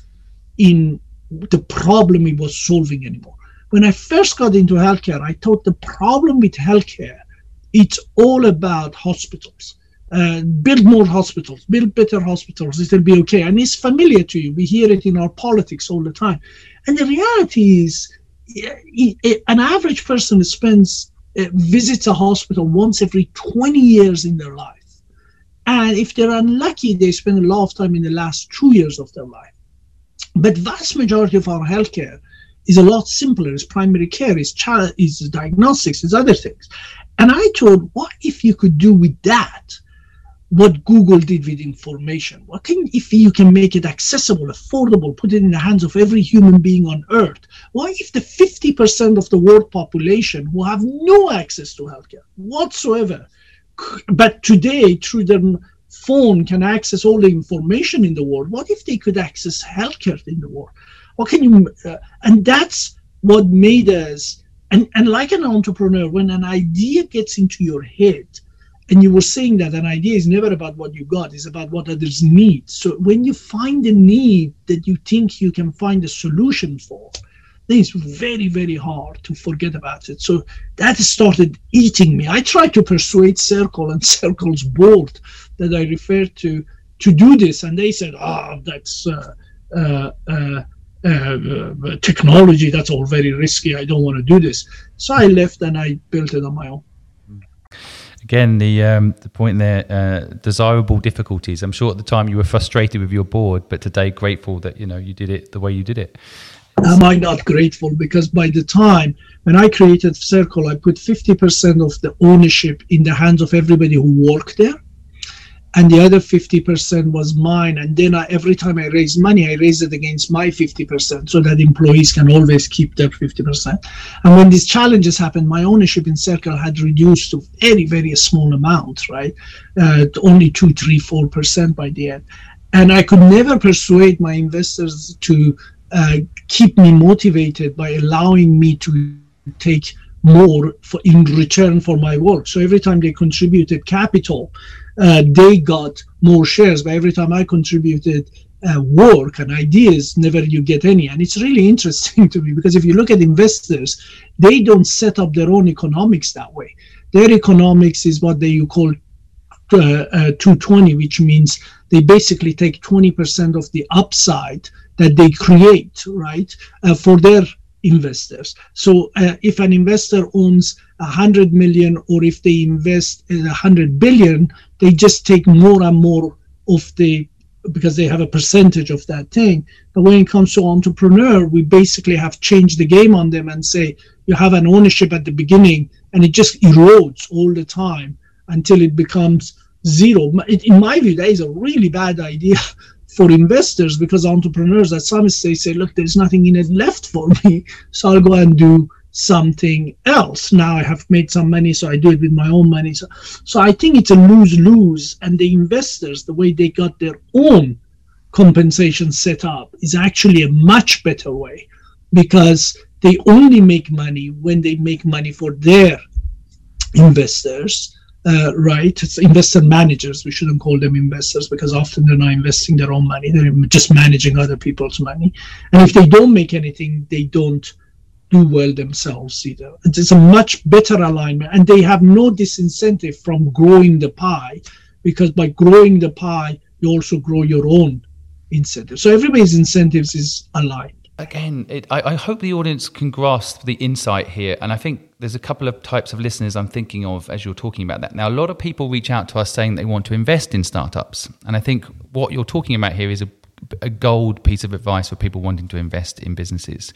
in the problem it was solving anymore. When I first got into healthcare, I thought the problem with healthcare it's all about hospitals. Uh, build more hospitals, build better hospitals, it'll be okay. And it's familiar to you. We hear it in our politics all the time. And the reality is, an average person spends uh, visits a hospital once every 20 years in their life. And if they're unlucky, they spend a lot of time in the last two years of their life. But vast majority of our healthcare is a lot simpler. It's primary care, it's, child, it's diagnostics, it's other things. And I thought, what if you could do with that what Google did with information? What can if you can make it accessible, affordable, put it in the hands of every human being on earth? What if the 50% of the world population who have no access to healthcare whatsoever but today through their phone can access all the information in the world. What if they could access healthcare in the world? What can you uh, and that's what made us and, and like an entrepreneur when an idea gets into your head and you were saying that an idea is never about what you got it's about what others need. So when you find a need that you think you can find a solution for it's very, very hard to forget about it. So that started eating me. I tried to persuade Circle and (laughs) Circle's board that I referred to to do this, and they said, "Ah, oh, that's uh, uh, uh, uh, technology. That's all very risky. I don't want to do this." So I left and I built it on my own again the um, the point there uh, desirable difficulties i'm sure at the time you were frustrated with your board but today grateful that you know you did it the way you did it am I not grateful? Because by the time when I created Circle, I put 50% of the ownership in the hands of everybody who worked there. And the other 50% was mine. And then I, every time I raise money, I raise it against my 50% so that employees can always keep their 50%. And when these challenges happened, my ownership in Circle had reduced to very, very small amount, right? Uh, only two, three, four percent by the end. And I could never persuade my investors to uh, keep me motivated by allowing me to take more for, in return for my work. So every time they contributed capital, uh, they got more shares. But every time I contributed uh, work and ideas, never you get any. And it's really (laughs) interesting to me because if you look at investors, they don't set up their own economics that way. Their economics is what they you call uh, uh 220, which means they basically take 20% of the upside that they create, right, uh, for their investors. So uh, if an investor owns a hundred million, or if they invest a hundred billion, they just take more and more of the because they have a percentage of that thing. But when it comes to entrepreneur, we basically have changed the game on them and say you have an ownership at the beginning, and it just erodes all the time until it becomes zero. In my view, that is a really bad idea (laughs) for investors because entrepreneurs at some stage say, look, there's nothing in it left for me, so I'll go and do something else. Now I have made some money, so I do it with my own money. So, so I think it's a lose lose. And the investors, the way they got their own compensation set up, is actually a much better way because they only make money when they make money for their investors uh, right? It's investor managers. We shouldn't call them investors because often they're not investing their own money. They're just managing other people's money. And if they don't make anything, they don't do well themselves either. It's a much better alignment. And they have no disincentive from growing the pie because by growing the pie, you also grow your own incentive. So everybody's incentives is aligned again, it, I, I, hope the audience can grasp the insight here. And I think there's a couple of types of listeners I'm thinking of as you're talking about that. Now, a lot of people reach out to us saying they want to invest in startups. And I think what you're talking about here is a, a gold piece of advice for people wanting to invest in businesses.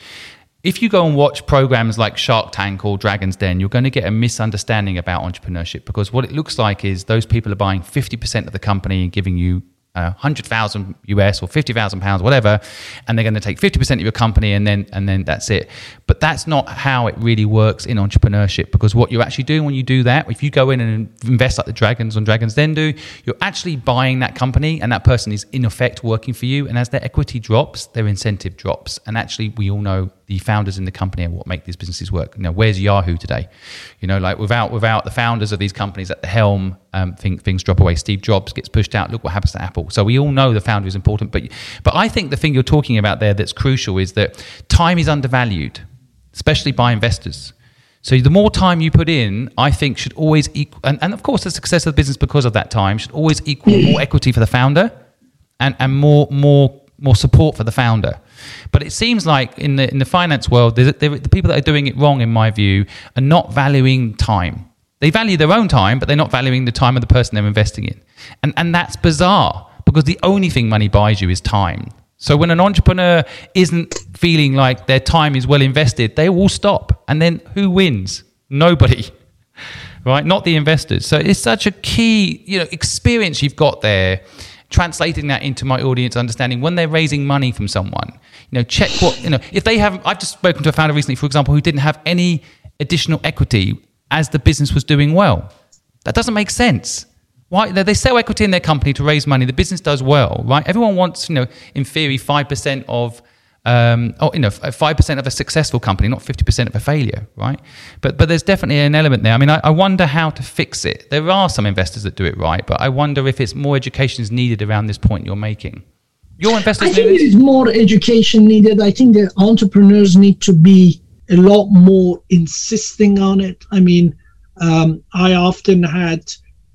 If you go and watch programs like Shark Tank or Dragon's Den, you're going to get a misunderstanding about entrepreneurship because what it looks like is those people are buying 50% of the company and giving you uh, 100,000 US or 50,000 pounds, whatever, and they're going to take 50% of your company and then, and then that's it. But that's not how it really works in entrepreneurship because what you're actually doing when you do that, if you go in and invest like the Dragons on Dragons Den do, you're actually buying that company and that person is in effect working for you. And as their equity drops, their incentive drops. And actually, we all know the founders in the company and what make these businesses work. Know, where's Yahoo today? You know, like without without the founders of these companies at the helm, um, think, things drop away. Steve Jobs gets pushed out. Look what happens to Apple. So we all know the founder is important, but but I think the thing you're talking about there that's crucial is that time is undervalued, especially by investors. So the more time you put in, I think should always equal, and, and of course the success of the business because of that time should always equal more equity for the founder, and and more more more support for the founder. But it seems like in the in the finance world, the people that are doing it wrong, in my view, are not valuing time. They value their own time, but they're not valuing the time of the person they're investing in, and and that's bizarre because the only thing money buys you is time. So when an entrepreneur isn't feeling like their time is well invested, they will stop, and then who wins? Nobody. (laughs) Right, not the investors. So it's such a key, you know, experience you've got there translating that into my audience understanding when they're raising money from someone you know check what you know if they have i've just spoken to a founder recently for example who didn't have any additional equity as the business was doing well. That doesn't make sense. Why they sell equity in their company to raise money. The business does well right? Everyone wants you know in theory 5% of um, oh, you know, five percent of a successful company, not fifty percent of a failure, right? But but there's definitely an element there. I mean, I, I, wonder how to fix it. There are some investors that do it right, but I wonder if it's more education is needed around this point you're making. your investors I think there is more education needed. I think that entrepreneurs need to be a lot more insisting on it. I mean, um, I often had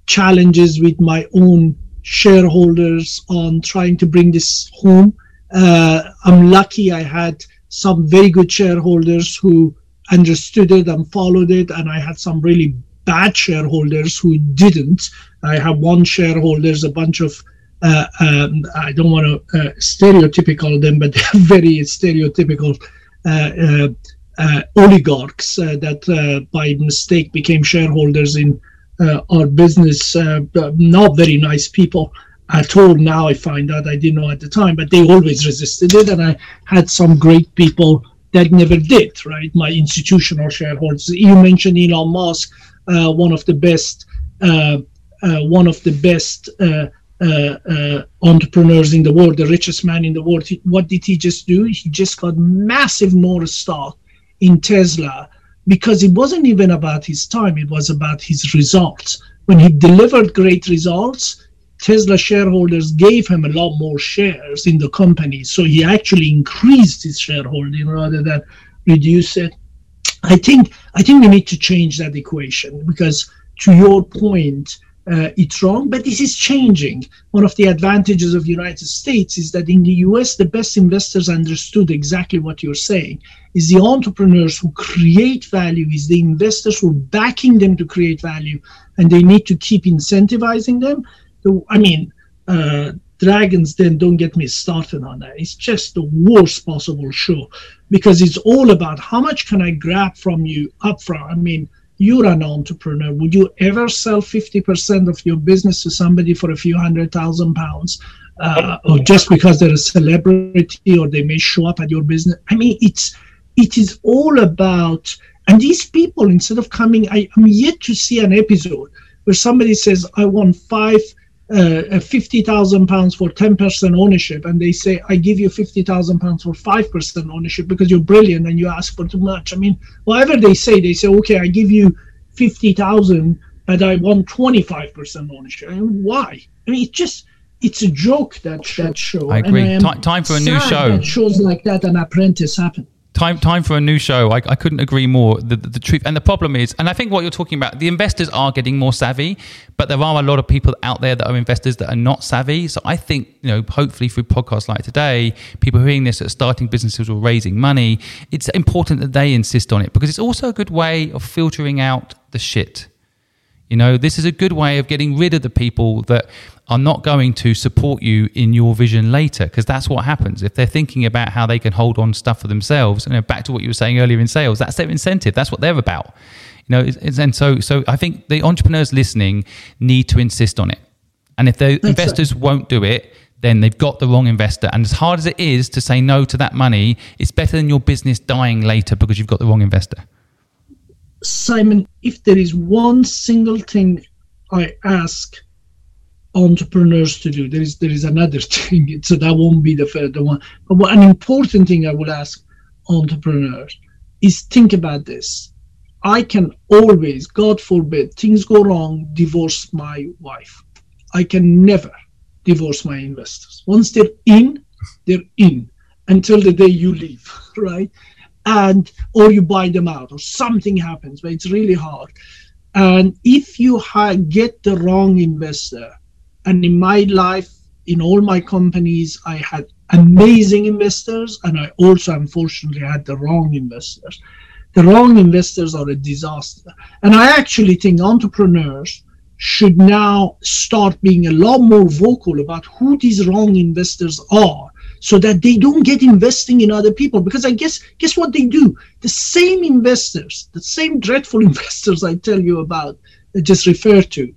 challenges with my own shareholders on trying to bring this home. Uh, I'm lucky I had some very good shareholders who understood it and followed it, and I had some really bad shareholders who didn't. I have one shareholders, a bunch of uh, um, I don't want to uh, stereotypical them, but (laughs) they're very stereotypical uh, uh, uh oligarchs that by mistake became shareholders in our business. not very nice people at all. Now I find out I didn't know at the time, but they always resisted it, and I had some great people that never did. Right, my institutional shareholders. You mentioned Elon Musk, one of the best. one of the best uh, uh, entrepreneurs in the world, the richest man in the world. He, what did he just do? He just got massive more stock in Tesla because it wasn't even about his time, it was about his results. When he delivered great results, Tesla shareholders gave him a lot more shares in the company. So he actually increased his shareholding rather than reduce it. I think I think we need to change that equation because to your point, uh, it's wrong, but this is changing. One of the advantages of the United States is that in the US, the best investors understood exactly what you're saying. Is the entrepreneurs who create value, is the investors who are backing them to create value, and they need to keep incentivizing them. I mean, uh, Dragons Den don't get me started on that. It's just the worst possible show because it's all about how much can I grab from you upfront. I mean, you're an entrepreneur. Would you ever sell 50% of your business to somebody for a few hundred thousand pounds? Uh, or just because they're a celebrity or they may show up at your business? I mean, it's it is all about and these people instead of coming I, i'm yet to see an episode where somebody says i want five uh, 50,000 pounds for 10% ownership and they say I give you 50,000 pounds for 5% ownership because you're brilliant and you ask for too much. I mean, whatever they say, they say, okay, I give you 50,000, but I want 25% ownership. I mean, why? I mean, it's just, it's a joke that that show. I agree. I time for a new show. shows like that, an apprentice happen time time for a new show. I, I couldn't agree more. The, the, the, truth and the problem is, and I think what you're talking about, the investors are getting more savvy, but there are a lot of people out there that are investors that are not savvy. So I think you know, hopefully through podcasts like today, people hearing this at starting businesses or raising money, it's important that they insist on it because it's also a good way of filtering out the shit. You know, this is a good way of getting rid of the people that are not going to support you in your vision later because that's what happens. If they're thinking about how they can hold on stuff for themselves and back to what you were saying earlier in sales that's their incentive. That's what they're about. You know it's, it's, and so so i think the entrepreneurs listening need to insist on it. And if the investors won't do it then they've got the wrong investor. And as hard as it is to say no to that money it's better than your business dying later because you've got the wrong investor. Simon if there is one single thing i ask entrepreneurs to do. There is there is another (laughs) thing, so that won't be the first one. But what, an important thing I will ask entrepreneurs is think about this. I can always, God forbid, things go wrong, divorce my wife. I can never divorce my investors. Once they're in, they're in until the day you leave, (laughs) right? And or you buy them out, or something happens, but it's really hard. And if you ha- get the wrong investor, and in my life, in all my companies, I had amazing investors, and I also unfortunately had the wrong investors. The wrong investors are a disaster. And I actually think entrepreneurs should now start being a lot more vocal about who these wrong investors are so that they don't get investing in other people because i guess guess what they do the same investors the same dreadful (laughs) investors i tell you about just refer to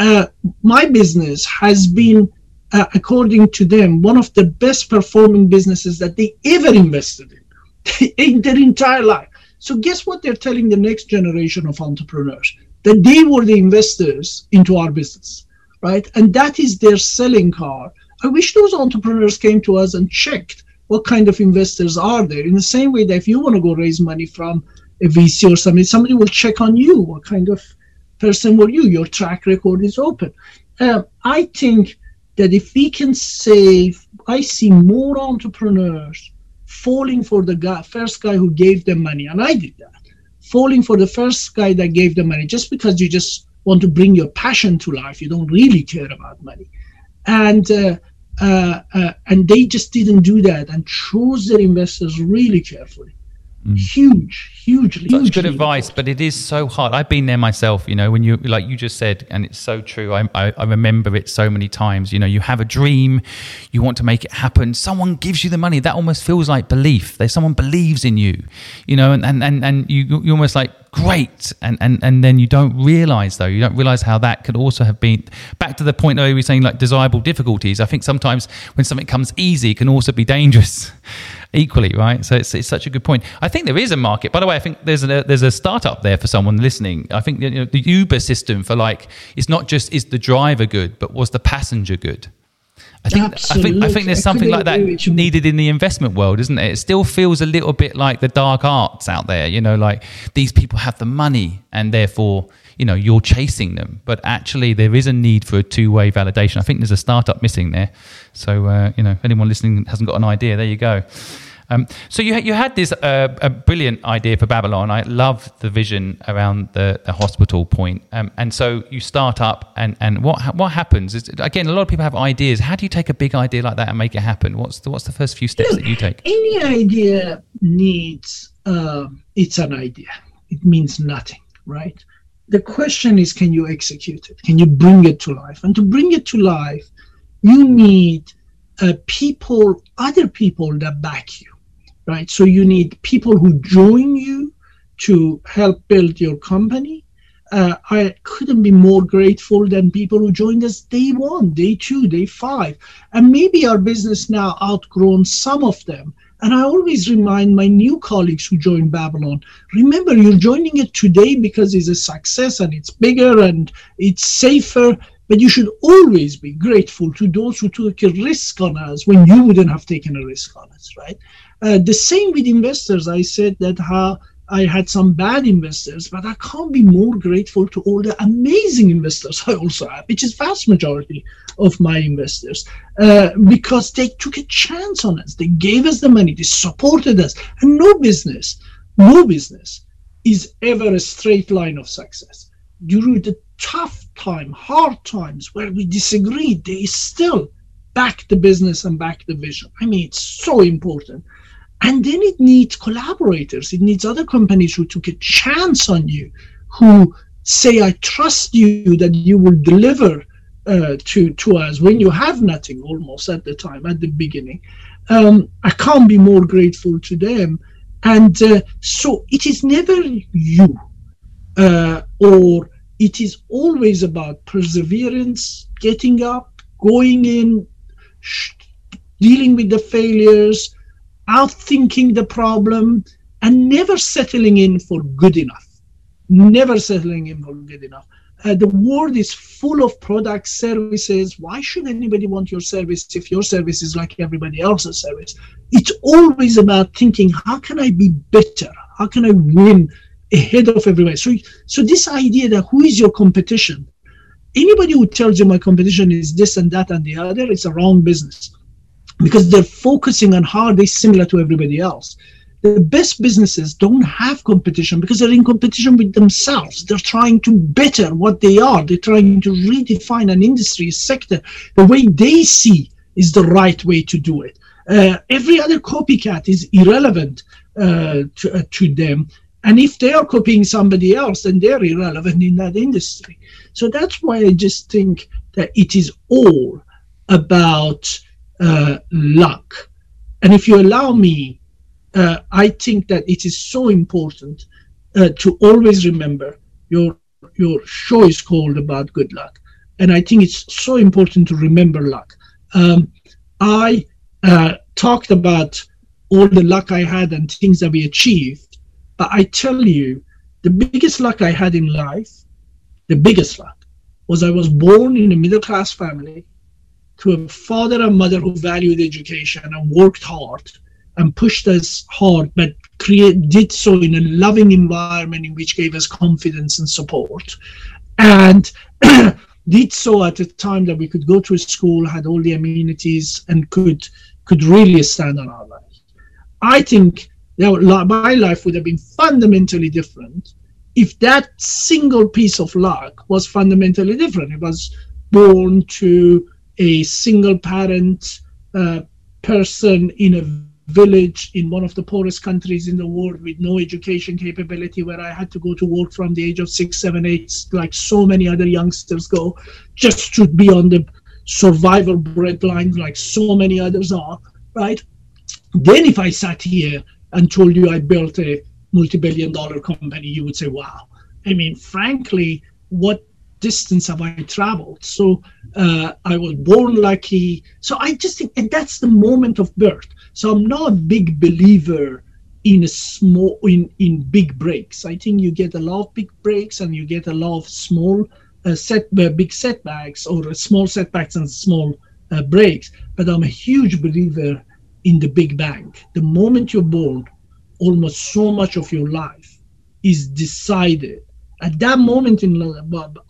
uh, my business has been, uh, according to them, one of the best performing businesses that they ever invested in (laughs) in their entire life. So, guess what they're telling the next generation of entrepreneurs? That they were the investors into our business, right? And that is their selling card. I wish those entrepreneurs came to us and checked what kind of investors are there. In the same way that if you want to go raise money from a VC or somebody, somebody will check on you what kind of person were you? Your track record is open. Uh, I think that if we can save, I see more entrepreneurs falling for the guy, first guy who gave them money, and I did that, falling for the first guy that gave them money just because you just want to bring your passion to life. You don't really care about money, and uh, uh, uh, and they just didn't do that and chose their investors really carefully. Mm. Huge, hugely. Such good advice, but it is so hard. I've been there myself. You know, when you like you just said, and it's so true. I, I, I remember it so many times. You know, you have a dream, you want to make it happen. Someone gives you the money. That almost feels like belief. There's someone believes in you. You know, and and and, and you you almost like great and, and and then you don't realize though you don't realize how that could also have been back to the point where we were saying like desirable difficulties i think sometimes when something comes easy it can also be dangerous (laughs) equally, right? So it's, it's such a good point. I think there is a market. By the way, I think there's a there's a startup there for someone listening. I think you know, the Uber system for like it's not just is the driver good, but was the passenger good? I think I think I think there's something like that needed in the investment world, isn't it? It still feels a little bit like the dark arts out there, you know, like these people have the money and therefore you know you're chasing them. But actually there is a need for a two-way validation. I think there's a startup missing there. So uh, you know if anyone listening hasn't got an idea there you go um, so you you had this uh, a brilliant idea for Babylon. I love the vision around the, the hospital point. Um, and so you start up, and, and what what happens is again a lot of people have ideas. How do you take a big idea like that and make it happen? What's the, what's the first few steps that you take? Any idea needs uh, it's an idea. It means nothing, right? the question is can you execute it can you bring it to life and to bring it to life you need uh, people other people that back you right so you need people who join you to help build your company uh, I couldn't be more grateful than people who joined us day one, day two, day five. And maybe our business now outgrown some of them, and I always remind my new colleagues who join Babylon remember, you're joining it today because it's a success and it's bigger and it's safer. But you should always be grateful to those who took a risk on us when you wouldn't have taken a risk on us, right? Uh, the same with investors. I said that how I had some bad investors, but I can't be more grateful to all the amazing investors (laughs) I also have, which is vast majority of my investors, uh, because they took a chance on us. They gave us the money, they supported us, and no business, no business is ever a straight line of success. During the tough time, hard times where we disagreed, they still back the business and back the vision. I mean, it's so important. And then it needs collaborators. It needs other companies who took a chance on you, who say, I trust you that you will deliver uh, to, to us when you have nothing almost at the time, at the beginning. Um, I can't be more grateful to them. And uh, so it is never you, uh, or it is always about perseverance, getting up, going in, sh- dealing with the failures, outthinking the problem, and never settling in for good enough. Never settling in for good enough. Uh, the world is full of products, services. Why should anybody want your service if your service is like everybody else's service? It's always about thinking, how can I be better? How can I win ahead of everybody? So, so this idea that who is your competition? Anybody who tells you my competition is this and that and the other, it's a wrong business because they're focusing on how are they're similar to everybody else. The best businesses don't have competition because they're in competition with themselves. They're trying to better what they are. They're trying to redefine an industry, sector, the way they see is the right way to do it. Uh, every other copycat is irrelevant uh, to, uh, to them. And if they are copying somebody else, then they're irrelevant in that industry. So that's why I just think that it is all about uh, luck. And if you allow me, uh, I think that it is so important uh, to always remember your your show is called about good luck, and I think it's so important to remember luck. Um, I uh, talked about all the luck I had and things that we achieved, but I tell you, the biggest luck I had in life, the biggest luck, was I was born in a middle class family to a father and mother who valued education and worked hard and pushed us hard, but create, did so in a loving environment in which gave us confidence and support. And (clears throat) did so at a time that we could go to a school, had all the amenities, and could could really stand on our lives. I think my life would have been fundamentally different if that single piece of luck was fundamentally different. It was born to a single parent uh, person in a village in one of the poorest countries in the world with no education capability where i had to go to work from the age of six seven eight like so many other youngsters go just to be on the survival breadline like so many others are right? Then if i sat here and told you i built a multi-billion dollar company you would say wow. I mean frankly what distance have I traveled? So uh, I was born lucky. So I just think, and that's the moment of birth. So I'm not a big believer in a small in in big breaks. I think you get a lot of big breaks and you get a lot of small uh, set uh, big setbacks or small setbacks and small uh, breaks. But I'm a huge believer in the big bang. The moment you're born, almost so much of your life is decided at that moment in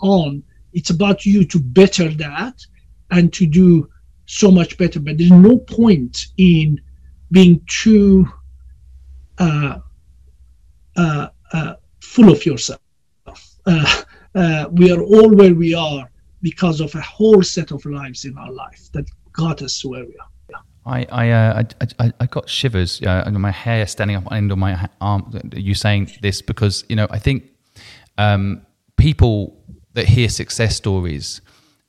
on it's about you to better that and to do so much better but there's no point in being too uh, uh, uh, full of yourself uh, uh, we are all where we are because of a whole set of lives in our life that got us to where we are I I, uh, I, I got shivers uh, and my hair standing up on end of my arm. You saying this because you know I think um, people that hear success stories,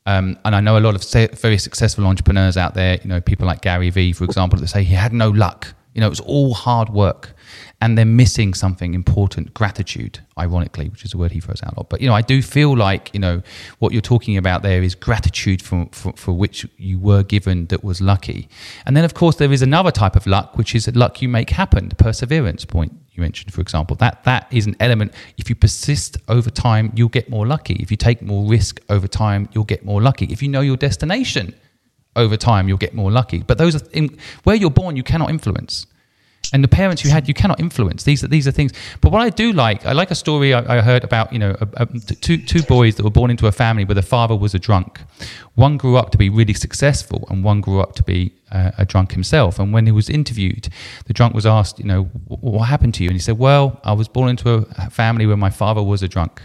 um, and I know a lot of very successful entrepreneurs out there, you know, people like Gary Vee, for example, that say he had no luck. You know, it was all hard work and they're missing something important gratitude ironically which is a word he throws out a lot. But you know i do feel like you know what you're talking about there is gratitude for, for, for which you were given that was lucky. And then of course there is another type of luck which is luck you make happen the perseverance point you mentioned for example. That that is an element. If you persist over time you'll get more lucky. If you take more risk over time you'll get more lucky. If you know your destination over time you'll get more lucky. But those are in, where you're born you cannot influence and the parents you had you cannot influence these are these are things but what i do like i like a story i, I heard about you know a, a, two two boys that were born into a family where the father was a drunk one grew up to be really successful and one grew up to be uh, a drunk himself and when he was interviewed the drunk was asked you know what happened to you and he said well i was born into a family where my father was a drunk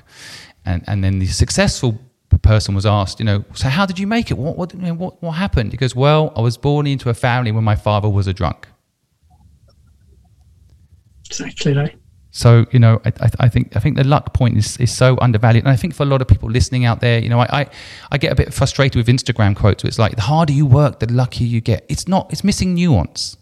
and and then the successful person was asked, you know, so how did you make it? What what, what what happened? He goes, well, I was born into a family where my father was a drunk. Exactly right. So you know, I, I, think I think the luck point is, is so undervalued, and I think for a lot of people listening out there, you know, I, I, I get a bit frustrated with Instagram quotes. Where it's like the harder you work, the luckier you get. It's not. It's missing nuance.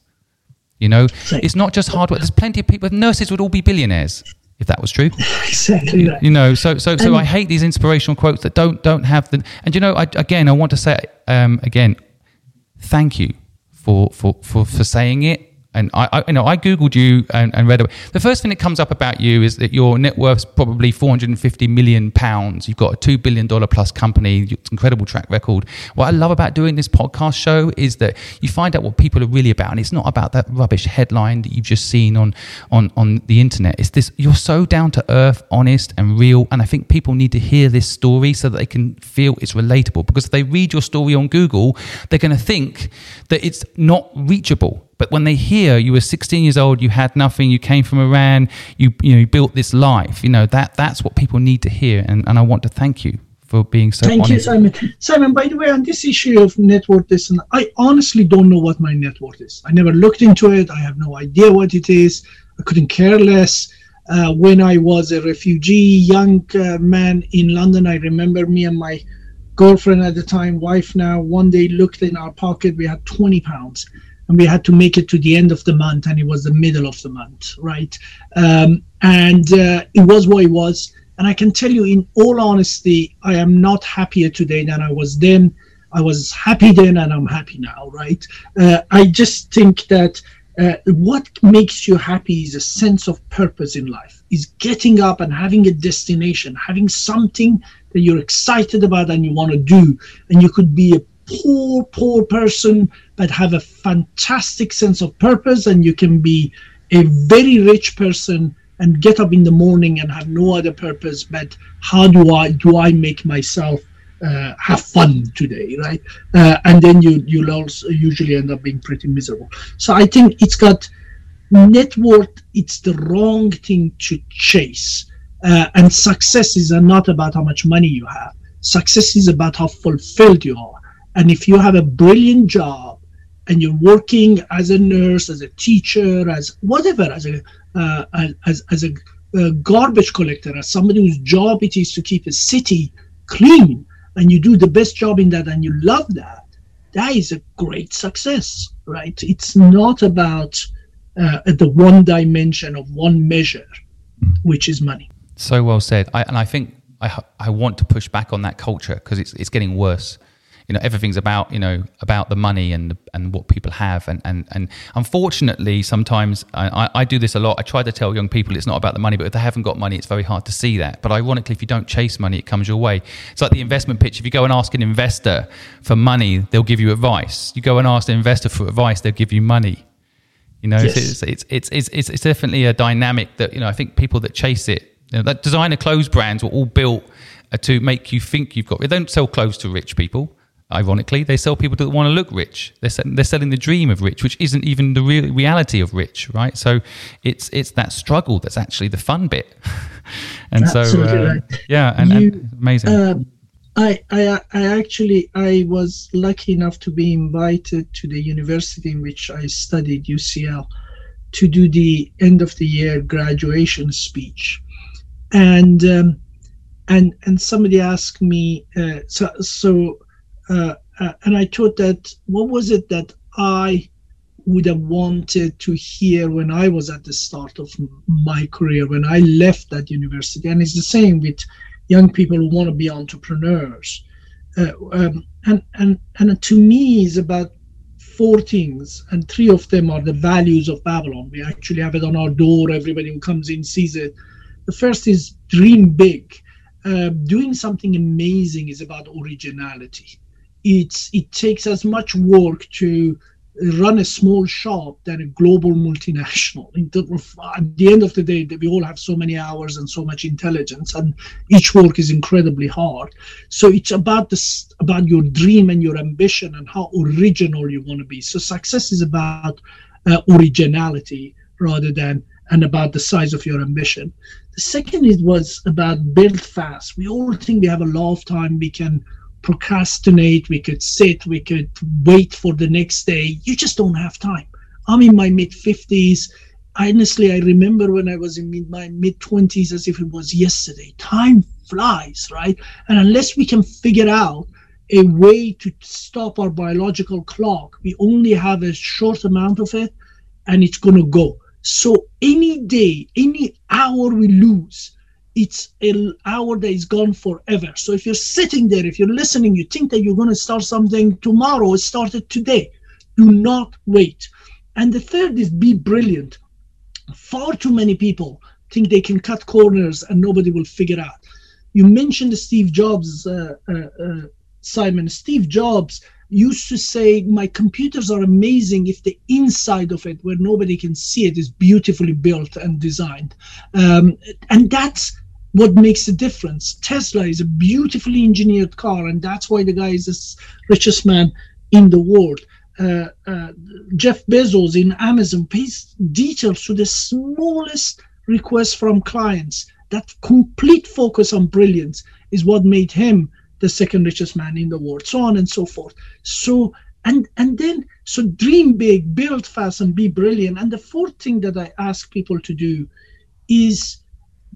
You know, it's not just hard work. There's plenty of people. Nurses would all be billionaires if that was true. (laughs) Exactly. Right. You know, so so so I hate these inspirational quotes that don't don't have the. And you know, I, again, I want to say um, again, thank you for for for for saying it and I, I, you know, I googled you and, and read it. The first thing that comes up about you is that your net worth's probably 450 million pounds. You've got a two billion dollar plus company, incredible track record. What I love about doing this podcast show is that you find out what people are really about, and it's not about that rubbish headline that you've just seen on on on the internet. It's this you're so down to earth, honest, and real, and I think people need to hear this story so that they can feel it's relatable. Because if they read your story on Google, they're going to think that it's not reachable but when they hear you were 16 years old, you had nothing, you came from Iran, you you know you built this life, you know that that's what people need to hear, and, and I want to thank you for being so. Thank honest. you, Simon. Simon, by the way, on this issue of net worth, this and I honestly don't know what my net worth is. I never looked into it. I have no idea what it is. I couldn't care less. Uh, when I was a refugee young uh, man in London, I remember me and my girlfriend at the time, wife now, one day looked in our pocket. We had 20 pounds and we had to make it to the end of the month and it was the middle of the month right? Um, and uh, it was what it was. And i can tell you in all honesty i am not happier today than i was then. I was happy then and i'm happy now right? Uh, i just think that uh, what makes you happy is a sense of purpose in life is getting up and having a destination having something that you're excited about and you want to do and you could be a poor, poor person, but have a fantastic sense of purpose, and you can be a very rich person and get up in the morning and have no other purpose but how do I do I make myself uh, have fun today, right? Uh, and then you you'll also usually end up being pretty miserable. So I think it's got net worth. It's the wrong thing to chase, uh, and success is not about how much money you have. Success is about how fulfilled you are. And if you have a brilliant job and you're working as a nurse, as a teacher, as whatever, as a uh, as as a uh, garbage collector, as somebody whose job it is to keep a city clean, and you do the best job in that, and you love that, that is a great success, right? It's not about uh, the one dimension of one measure, which is money. So well said. I, and I think I I want to push back on that culture because it's it's getting worse you know everything's about you know about the money and and what people have. And and and unfortunately sometimes I, I do this a lot. I try to tell young people it's not about the money but if they haven't got money it's very hard to see that. But ironically if you don't chase money it comes your way. It's like the investment pitch. If you go and ask an investor for money they'll give you advice. You go and ask an investor for advice they'll give you money. You know yes. it's, it's, it's it's it's it's definitely a dynamic that you know I think people that chase it you know that designer clothes brands were all built uh, to make you think you've got they don't sell clothes to rich people ironically, they sell people that want to look rich. They're selling, they're selling the dream of rich, which isn't even the real reality of rich, right? So it's it's that struggle that's actually the fun bit. (laughs) and Absolutely so, uh, right. yeah, and, you, and amazing. Uh, I, I, I actually I was lucky enough to be invited to the university in which I studied UCL to do the end of the year graduation speech, and um, and and somebody asked me uh, so so uh, uh, and I thought that what was it that I would have wanted to hear when I was at the start of my career, when I left that university. And it's the same with young people who want to be entrepreneurs. Uh, um, and, and, and to me, is about four things, and three of them are the values of Babylon. We actually have it on our door. Everybody who comes in sees it. The first is dream big. Uh, doing something amazing is about originality it's it takes as much work to run a small shop than a global multinational. At the end of the day, we all have so many hours and so much intelligence, and each work is incredibly hard. So it's about this, about your dream and your ambition and how original you want to be. So success is about uh, originality rather than and about the size of your ambition. The second is was about build fast. We all think we have a lot of time. We can procrastinate, we could sit, we could wait for the next day. You just don't have time. I'm in my mid 50s. Honestly, I remember when I was in my mid 20s as if it was yesterday. Time flies, right? And unless we can figure out a way to stop our biological clock, we only have a short amount of it and it's going to go. So any day, any hour we lose, it's an hour that is gone forever. So if you're sitting there, if you're listening, you think that you're going to start something tomorrow, start it today. Do not wait. And the third is be brilliant. Far too many people think they can cut corners and nobody will figure out. You mentioned Steve Jobs, uh, uh, uh, Simon. Steve Jobs used to say, My computers are amazing if the inside of it, where nobody can see it, is beautifully built and designed. Um, and that's what makes the difference. Tesla is a beautifully engineered car, and that's why the guy is the richest man in the world. Uh, uh, Jeff Bezos in Amazon pays details to the smallest request from clients. That complete focus on brilliance is what made him the second richest man in the world, so on and so forth. So and and then so dream big, build fast, and be brilliant. And the fourth thing that I ask people to do is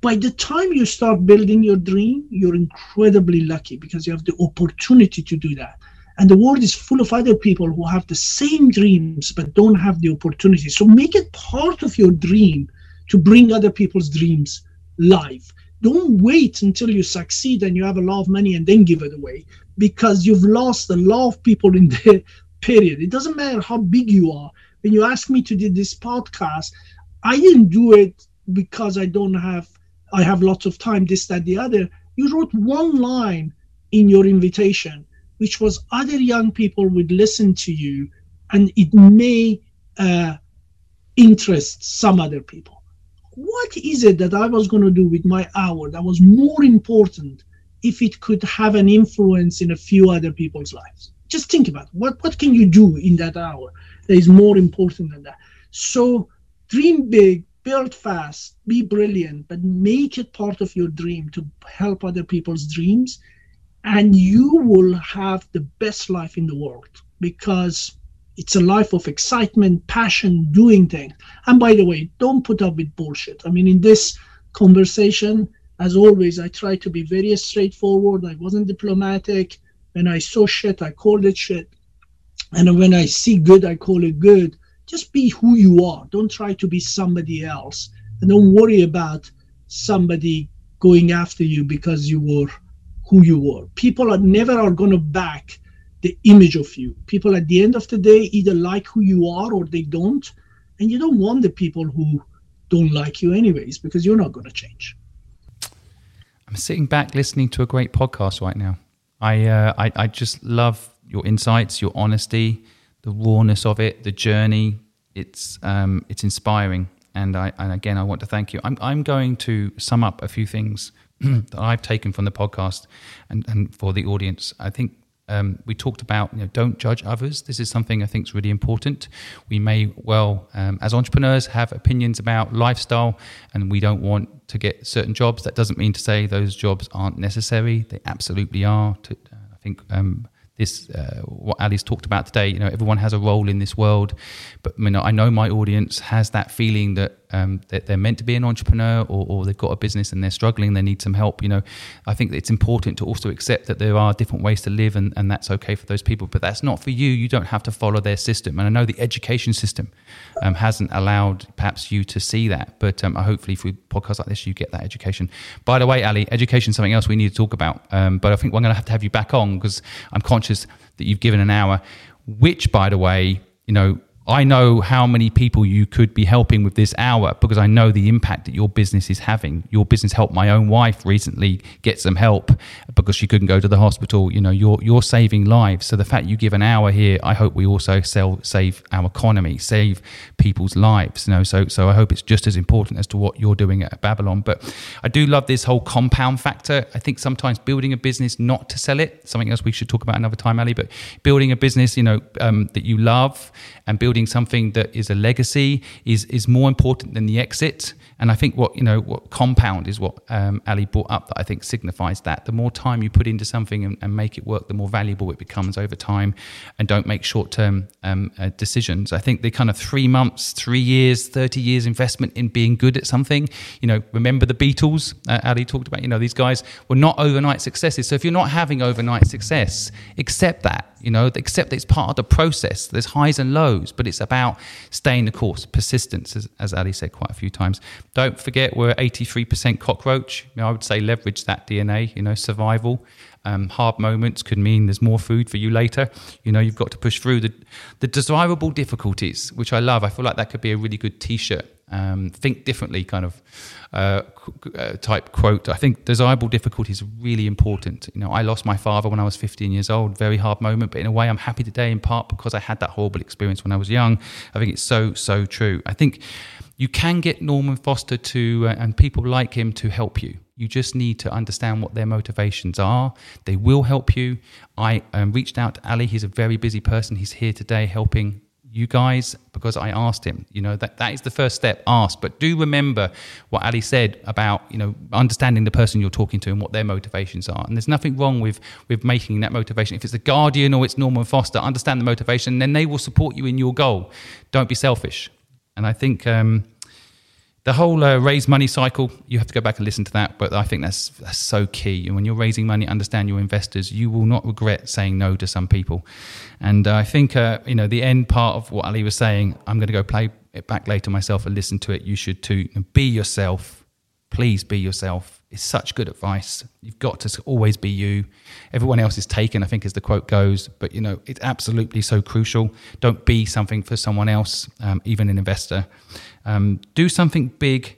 by the time you start building your dream, you're incredibly lucky because you have the opportunity to do that. And the world is full of other people who have the same dreams but don't have the opportunity. So make it part of your dream to bring other people's dreams live. Don't wait until you succeed and you have a lot of money and then give it away because you've lost a lot of people in the (laughs) period. It doesn't matter how big you are. When you ask me to do this podcast, I didn't do it because I don't have I have lots of time, this, that, the other. You wrote one line in your invitation, which was other young people would listen to you and it may uh, interest some other people. What is it that I was going to do with my hour that was more important if it could have an influence in a few other people's lives? Just think about it. what what can you do in that hour that is more important than that. So dream big, build fast, be brilliant, but make it part of your dream to help other people's dreams, and you will have the best life in the world because it's a life of excitement, passion, doing things. And by the way, don't put up with bullshit. I mean, in this conversation, as always, I try to be very straightforward. I wasn't diplomatic. When I saw shit, I called it shit. And when I see good, I call it good. Just be who you are. Don't try to be somebody else. And don't worry about somebody going after you because you were who you were. People are never are going to back the image of you. People at the end of the day either like who you are or they don't. And you don't want the people who don't like you anyways because you're not going to change. I'm sitting back listening to a great podcast right now. I, uh, I, I just love your insights, your honesty, the rawness of it, the journey. It's um, it's inspiring, and I and again I want to thank you. I'm I'm going to sum up a few things (clears throat) that I've taken from the podcast, and and for the audience. I think um, we talked about you know, don't judge others. This is something I think is really important. We may well, um, as entrepreneurs, have opinions about lifestyle, and we don't want to get certain jobs. That doesn't mean to say those jobs aren't necessary. They absolutely are. To, uh, I think um, this uh, what Ali's talked about today. You know, everyone has a role in this world, but you know, I know my audience has that feeling that um, that they're meant to be an entrepreneur or, or, they've got a business and they're struggling, they need some help. You know, I think it's important to also accept that there are different ways to live and, and that's okay for those people, but that's not for you. You don't have to follow their system. And I know the education system um, hasn't allowed perhaps you to see that, but um, hopefully through podcasts like this, you get that education. By the way, Ali, education is something else we need to talk about. Um, but I think we're going to have to have you back on because I'm conscious that you've given an hour, which, by the way, you know, I know how many people you could be helping with this hour because I know the impact that your business is having. Your business helped my own wife recently get some help because she couldn't go to the hospital. You know, you're you're saving lives. So the fact you give an hour here, I hope we also sell, save our economy, save people's lives. You know, so so I hope it's just as important as to what you're doing at Babylon. But I do love this whole compound factor. I think sometimes building a business not to sell it, something else we should talk about another time, Ali. But building a business, you know, um, that you love and building something that is a legacy is is more important than the exit. And I think what you know, what compound is what um, Ali brought up that I think signifies that the more time you put into something and, and make it work, the more valuable it becomes over time. And don't make short term um, uh, decisions. I think the kind of three months, three years, thirty years investment in being good at something. You know, remember the Beatles? Uh, Ali talked about. You know, these guys were not overnight successes. So if you're not having overnight success, accept that. You know, that it's part of the process. There's highs and lows, but it's about staying the course, persistence, as, as Ali said quite a few times. Don't forget we're 83% cockroach. You know, I would say leverage that DNA, you know, survival. Um, hard moments could mean there's more food for you later. You know, you've got to push through the, the desirable difficulties, which I love. I feel like that could be a really good t shirt. Um, think differently, kind of uh, uh, type quote. I think desirable difficulty is really important. You know, I lost my father when I was 15 years old, very hard moment, but in a way, I'm happy today in part because I had that horrible experience when I was young. I think it's so, so true. I think you can get Norman Foster to uh, and people like him to help you. You just need to understand what their motivations are. They will help you. I um, reached out to Ali. He's a very busy person. He's here today helping you guys because I asked him. You know that that is the first step. Ask, but do remember what Ali said about you know understanding the person you're talking to and what their motivations are. And there's nothing wrong with with making that motivation. If it's the Guardian or it's Norman Foster, understand the motivation. Then they will support you in your goal. Don't be selfish. And I think um, the whole uh, raise money cycle, you have to go back and listen to that. But I think that's, that's so key. And when you're raising money, understand your investors. You will not regret saying no to some people. And uh, I think, uh, you know, the end part of what Ali was saying, I'm going to go play it back later myself and listen to it. You should too. Be yourself. Please be yourself. It's such good advice. You've got to always be you. Everyone else is taken, I think, as the quote goes. But you know, it's absolutely so crucial. Don't be something for someone else, um, even an investor. Um, do something big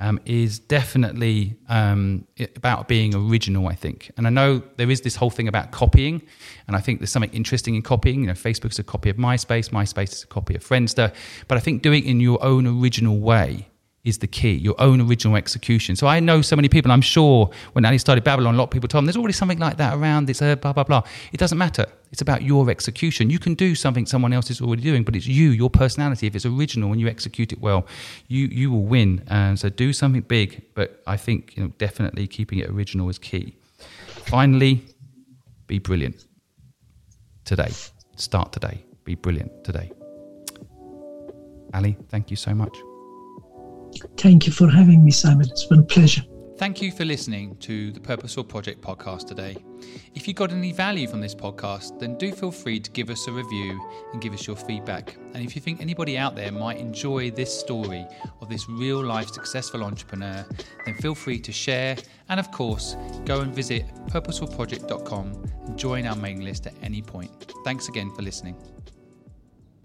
um, is definitely um, about being original, I think. And I know there is this whole thing about copying, and I think there's something interesting in copying. You know, Facebook's a copy of MySpace, MySpace is a copy of Friendster, but I think doing it in your own original way is the key, your own original execution. So I know so many people, I'm sure when Ali started Babylon, a lot of people told him there's already something like that around, it's a uh, blah, blah, blah. It doesn't matter. It's about your execution. You can do something someone else is already doing, but it's you, your personality. If it's original and you execute it well, you, you will win. And so do something big, but I think you know, definitely keeping it original is key. Finally, be brilliant today. Start today. Be brilliant today. Ali, thank you so much. Thank you for having me, Simon. It's been a pleasure. Thank you for listening to the Purposeful Project podcast today. If you got any value from this podcast, then do feel free to give us a review and give us your feedback. And if you think anybody out there might enjoy this story of this real life successful entrepreneur, then feel free to share. And of course, go and visit purposefulproject.com and join our mailing list at any point. Thanks again for listening.